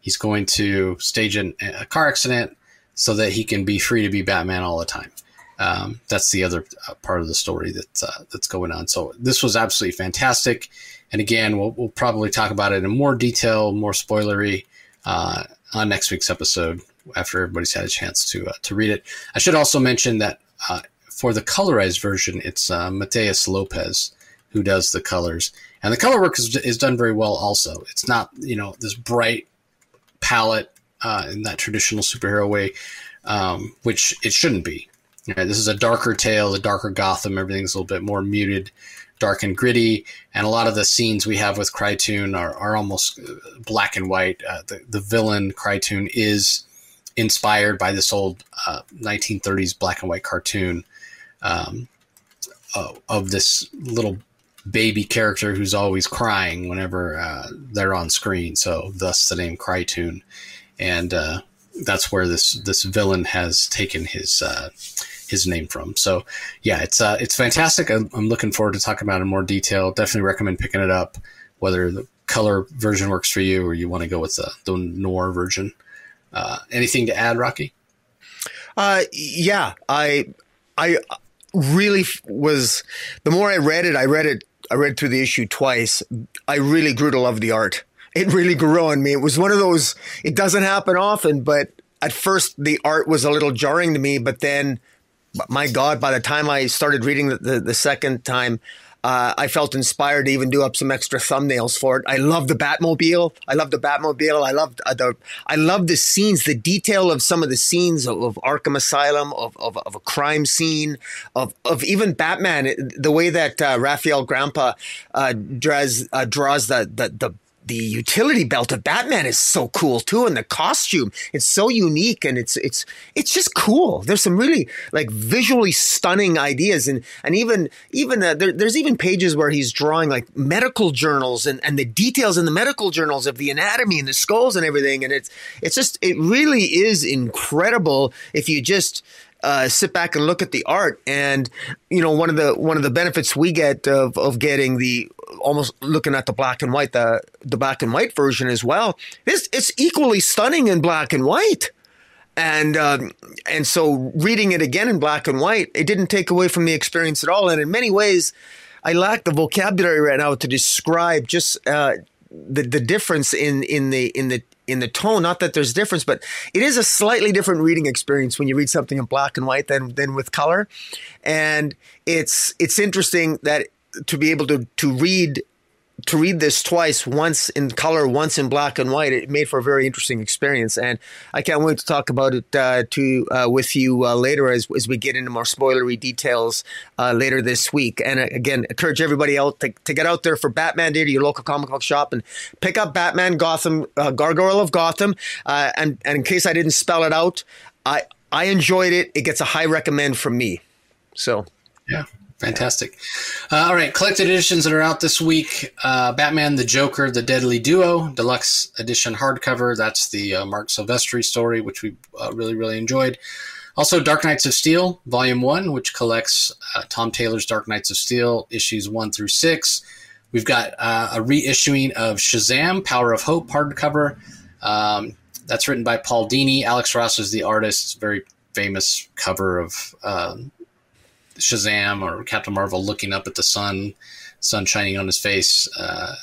He's going to stage an, a car accident so that he can be free to be Batman all the time. Um, that's the other uh, part of the story that's uh, that's going on. So this was absolutely fantastic. And again, we'll, we'll probably talk about it in more detail, more spoilery uh, on next week's episode after everybody's had a chance to uh, to read it. I should also mention that uh, for the colorized version, it's uh, Matheus Lopes who does the colors. And the color work is, is done very well also. It's not, you know, this bright palette uh, in that traditional superhero way, um, which it shouldn't be. You know, this is a darker tale, a darker Gotham. Everything's a little bit more muted, dark and gritty. And a lot of the scenes we have with Cry-Tune are, are almost uh, black and white. Uh, the, the villain, Cry-Tune, is inspired by this old uh, 1930s black and white cartoon um, uh, of this little baby character who's always crying whenever uh, they're on screen. So thus the name Cry-Tune, and uh, that's where this this villain has taken his uh, his name from. So yeah, it's uh, it's fantastic. I'm, I'm, looking forward to talking about it in more detail. Definitely recommend picking it up, whether the color version works for you, or you want to go with the, the noir version. Uh, anything to add, Rocky? Uh, yeah, I, I really was. The more I read it, I read it. I read through the issue twice. I really grew to love the art. It really grew on me. It was one of those. It doesn't happen often, but at first the art was a little jarring to me. But then, my God, by the time I started reading the, the, the second time, uh, I felt inspired to even do up some extra thumbnails for it. I love the Batmobile. I love the Batmobile. I love uh, the I love the scenes, the detail of some of the scenes of, of Arkham Asylum, of, of, of, a crime scene, of of even Batman. The way that uh, Rafael Grampá uh, draws uh, draws the, the the the utility belt of Batman is so cool too, and the costume it's so unique and it's it's it's just cool. There's some really like visually stunning ideas, and and even even uh, there, there's even pages where he's drawing like medical journals and and the details in the medical journals of the anatomy and the skulls and everything, and it's it's just it really is incredible if you just uh, sit back and look at the art. And you know, one of the one of the benefits we get of of getting the almost looking at the black and white, the the black and white version as well. It's it's equally stunning in black and white. And um, and so reading it again in black and white, it didn't take away from the experience at all. And in many ways, I lack the vocabulary right now to describe just uh, the the difference in in the in the in the tone. Not that there's difference, but it is a slightly different reading experience when you read something in black and white than than with color. And it's it's interesting that to be able to to read to read this twice, once in color, once in black and white, it made for a very interesting experience, and I can't wait to talk about it uh, to uh, with you uh, later as, as we get into more spoilery details uh, later this week. And uh, again, encourage everybody out to, to get out there for Batman Day to your local comic book shop and pick up Batman Gotham, uh, Gargoyle of Gotham. and and in case I didn't spell it out, I I enjoyed it. It gets a high recommend from me. So yeah. Fantastic. Uh, all right, collected editions that are out this week uh, Batman, the Joker, the Deadly Duo, deluxe edition hardcover. That's the uh, Marc Silvestri story, which we uh, really, really enjoyed. Also, Dark Knights of Steel, Volume 1, which collects uh, Tom Taylor's Dark Knights of Steel, issues 1 through 6. We've got uh, a reissuing of Shazam, Power of Hope hardcover. Um, that's written by Paul Dini. Alex Ross is the artist. Very famous cover of um, Shazam or Captain Marvel looking up at the sun, sun shining on his face. Uh,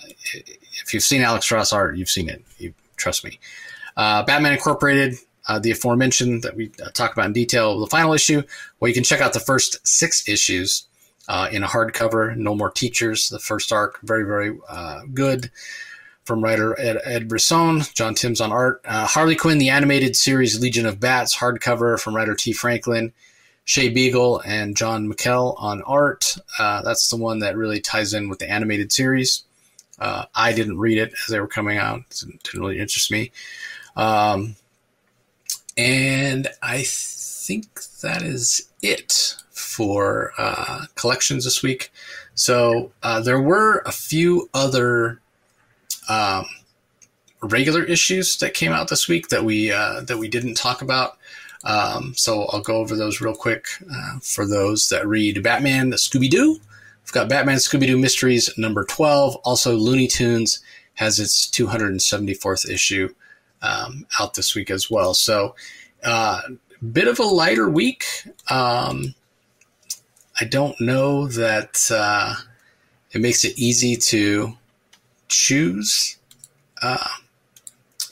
if you've seen Alex Ross art, you've seen it. You trust me. Uh, Batman Incorporated, uh, the aforementioned that we uh, talk about in detail, the final issue. Well, you can check out the first six issues uh, in a hardcover. No More Teachers, the first arc, very very uh, good. From writer Ed, Ed Brisson, John Timms on art. Harley Quinn, the animated series Legion of Bats, hardcover from writer Tee Franklin. Shay Beagle and John McKell on art. Uh, that's the one that really ties in with the animated series. Uh, I didn't read it as they were coming out; it didn't really interest me. Um, and I think that is it for uh, collections this week. So uh, there were a few other um, regular issues that came out this week that we uh, that we didn't talk about. Um, so I'll go over those real quick uh, for those that read Batman Scooby Doo. We've got Batman Scooby Doo Mysteries number 12. Also, Looney Tunes has its 274th issue um, out this week as well. So, uh, bit of a lighter week. Um, I don't know that uh, it makes it easy to choose uh,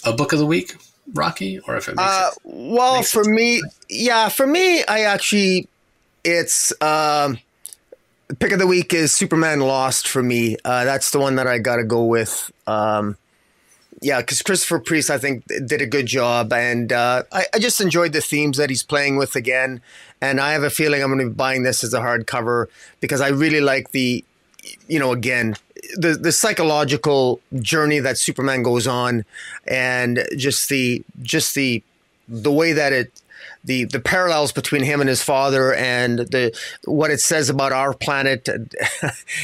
a book of the week Rocky, or if it makes uh, it, well makes for me, yeah, for me, I actually it's um, pick of the week is Superman Lost for me. Uh, that's the one that I got to go with. Um, yeah, because Christopher Priest, I think, did a good job, and uh, I, I, just enjoyed the themes that he's playing with again. And I have a feeling I'm going to be buying this as a hardcover because I really like the, you know, again, the the psychological journey that Superman goes on, and just the just the the way that it the the parallels between him and his father and the what it says about our planet.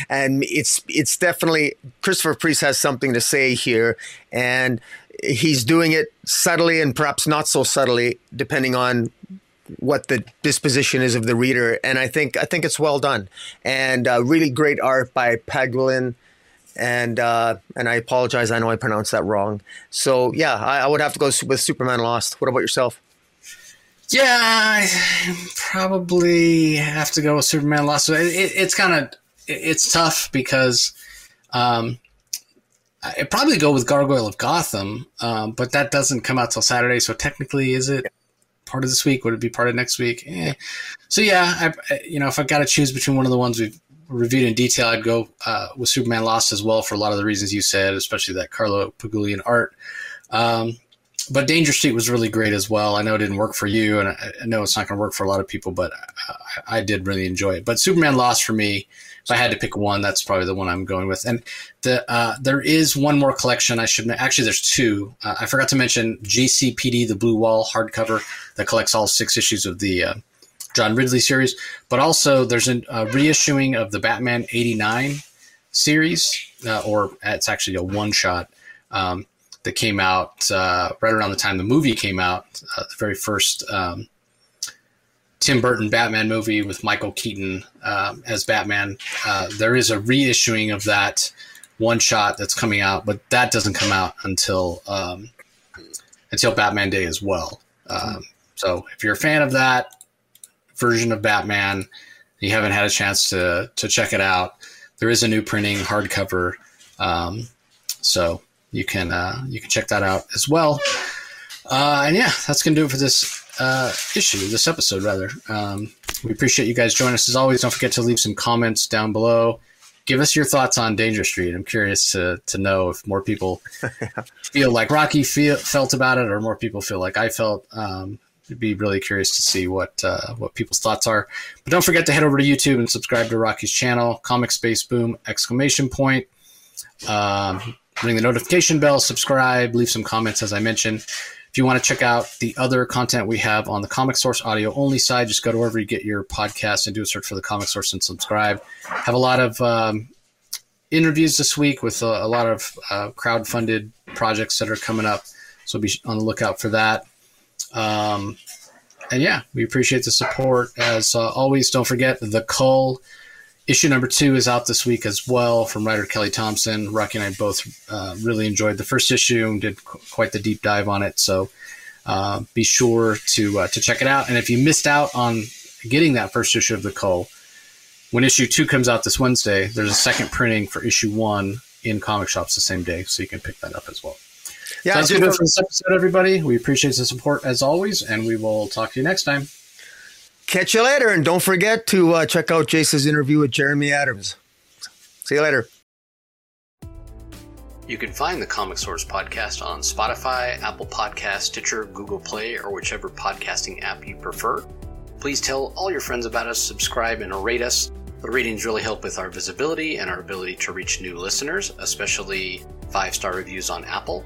And, it's it's definitely Christopher Priest has something to say here and he's doing it subtly and perhaps not so subtly depending on what the disposition is of the reader. And I think I think it's well done. And uh, really great art by Paglen and uh, and I apologize. I know I pronounced that wrong. So yeah, I, I would have to go with Superman Lost. What about yourself? Yeah, I probably have to go with Superman Lost. It, it, it's kind of it's tough because um, I'd probably go with Gargoyle of Gotham, um, but that doesn't come out till Saturday. So technically, is it part of this week? Would it be part of next week? Eh. So yeah, I, you know, if I've got to choose between one of the ones we've reviewed in detail, I'd go uh, with Superman Lost as well for a lot of the reasons you said, especially that Carlo Pagulayan art. Um, but Danger Street was really great as well. I know it didn't work for you, and I, know it's not going to work for a lot of people, but I, I, did really enjoy it. But Superman Lost for me, if I had to pick one, that's probably the one I'm going with. And the uh, there is one more collection I should actually there's two. Uh, I forgot to mention GCPD, the Blue Wall hardcover that collects all six issues of the uh, John Ridley series, but also there's a, a reissuing of the Batman '89 series, uh, or it's actually a one shot. Um, that came out uh, right around the time the movie came out, uh, the very first um, Tim Burton Batman movie with Michael Keaton um, as Batman. Uh, there is a reissuing of that one shot that's coming out, but that doesn't come out until um, until Batman Day as well. Um, so if you're a fan of that version of Batman, you haven't had a chance to to check it out. There is a new printing hardcover. Um, so you can uh, you can check that out as well. Uh, and yeah, that's gonna do it for this uh, issue, this episode rather. Um, we appreciate you guys joining us as always. Don't forget to leave some comments down below. Give us your thoughts on Danger Street. I'm curious to to know if more people feel like Rocky feel, felt about it, or more people feel like I felt. Um, be really curious to see what uh, what people's thoughts are. But don't forget to head over to YouTube and subscribe to Rocky's channel, Comic Space Boom exclamation point. Um, ring the notification bell, subscribe, leave some comments, as I mentioned. If you want to check out the other content we have on the Comic Source audio only side, just go to wherever you get your podcast and do a search for the Comic Source and subscribe. Have a lot of um, interviews this week with a, a lot of uh, crowd funded projects that are coming up. So be on the lookout for that. Um, and yeah, we appreciate the support. As uh, always, don't forget the Cull issue number two is out this week as well from writer Kelly Thompson. Rocky and I both uh, really enjoyed the first issue and did qu- quite the deep dive on it. So uh, be sure to uh, to check it out. And if you missed out on getting that first issue of the Cull, when issue two comes out this Wednesday, there's a second printing for issue one in comic shops the same day, so you can pick that up as well. Yeah, so that's good for this episode, everybody. We appreciate the support as always, and we will talk to you next time. Catch you later, and don't forget to uh, check out Jace's interview with Jeremy Adams. See you later. You can find the Comic Source podcast on Spotify, Apple Podcast, Stitcher, Google Play, or whichever podcasting app you prefer. Please tell all your friends about us, subscribe, and rate us. The ratings really help with our visibility and our ability to reach new listeners, especially five star reviews on Apple.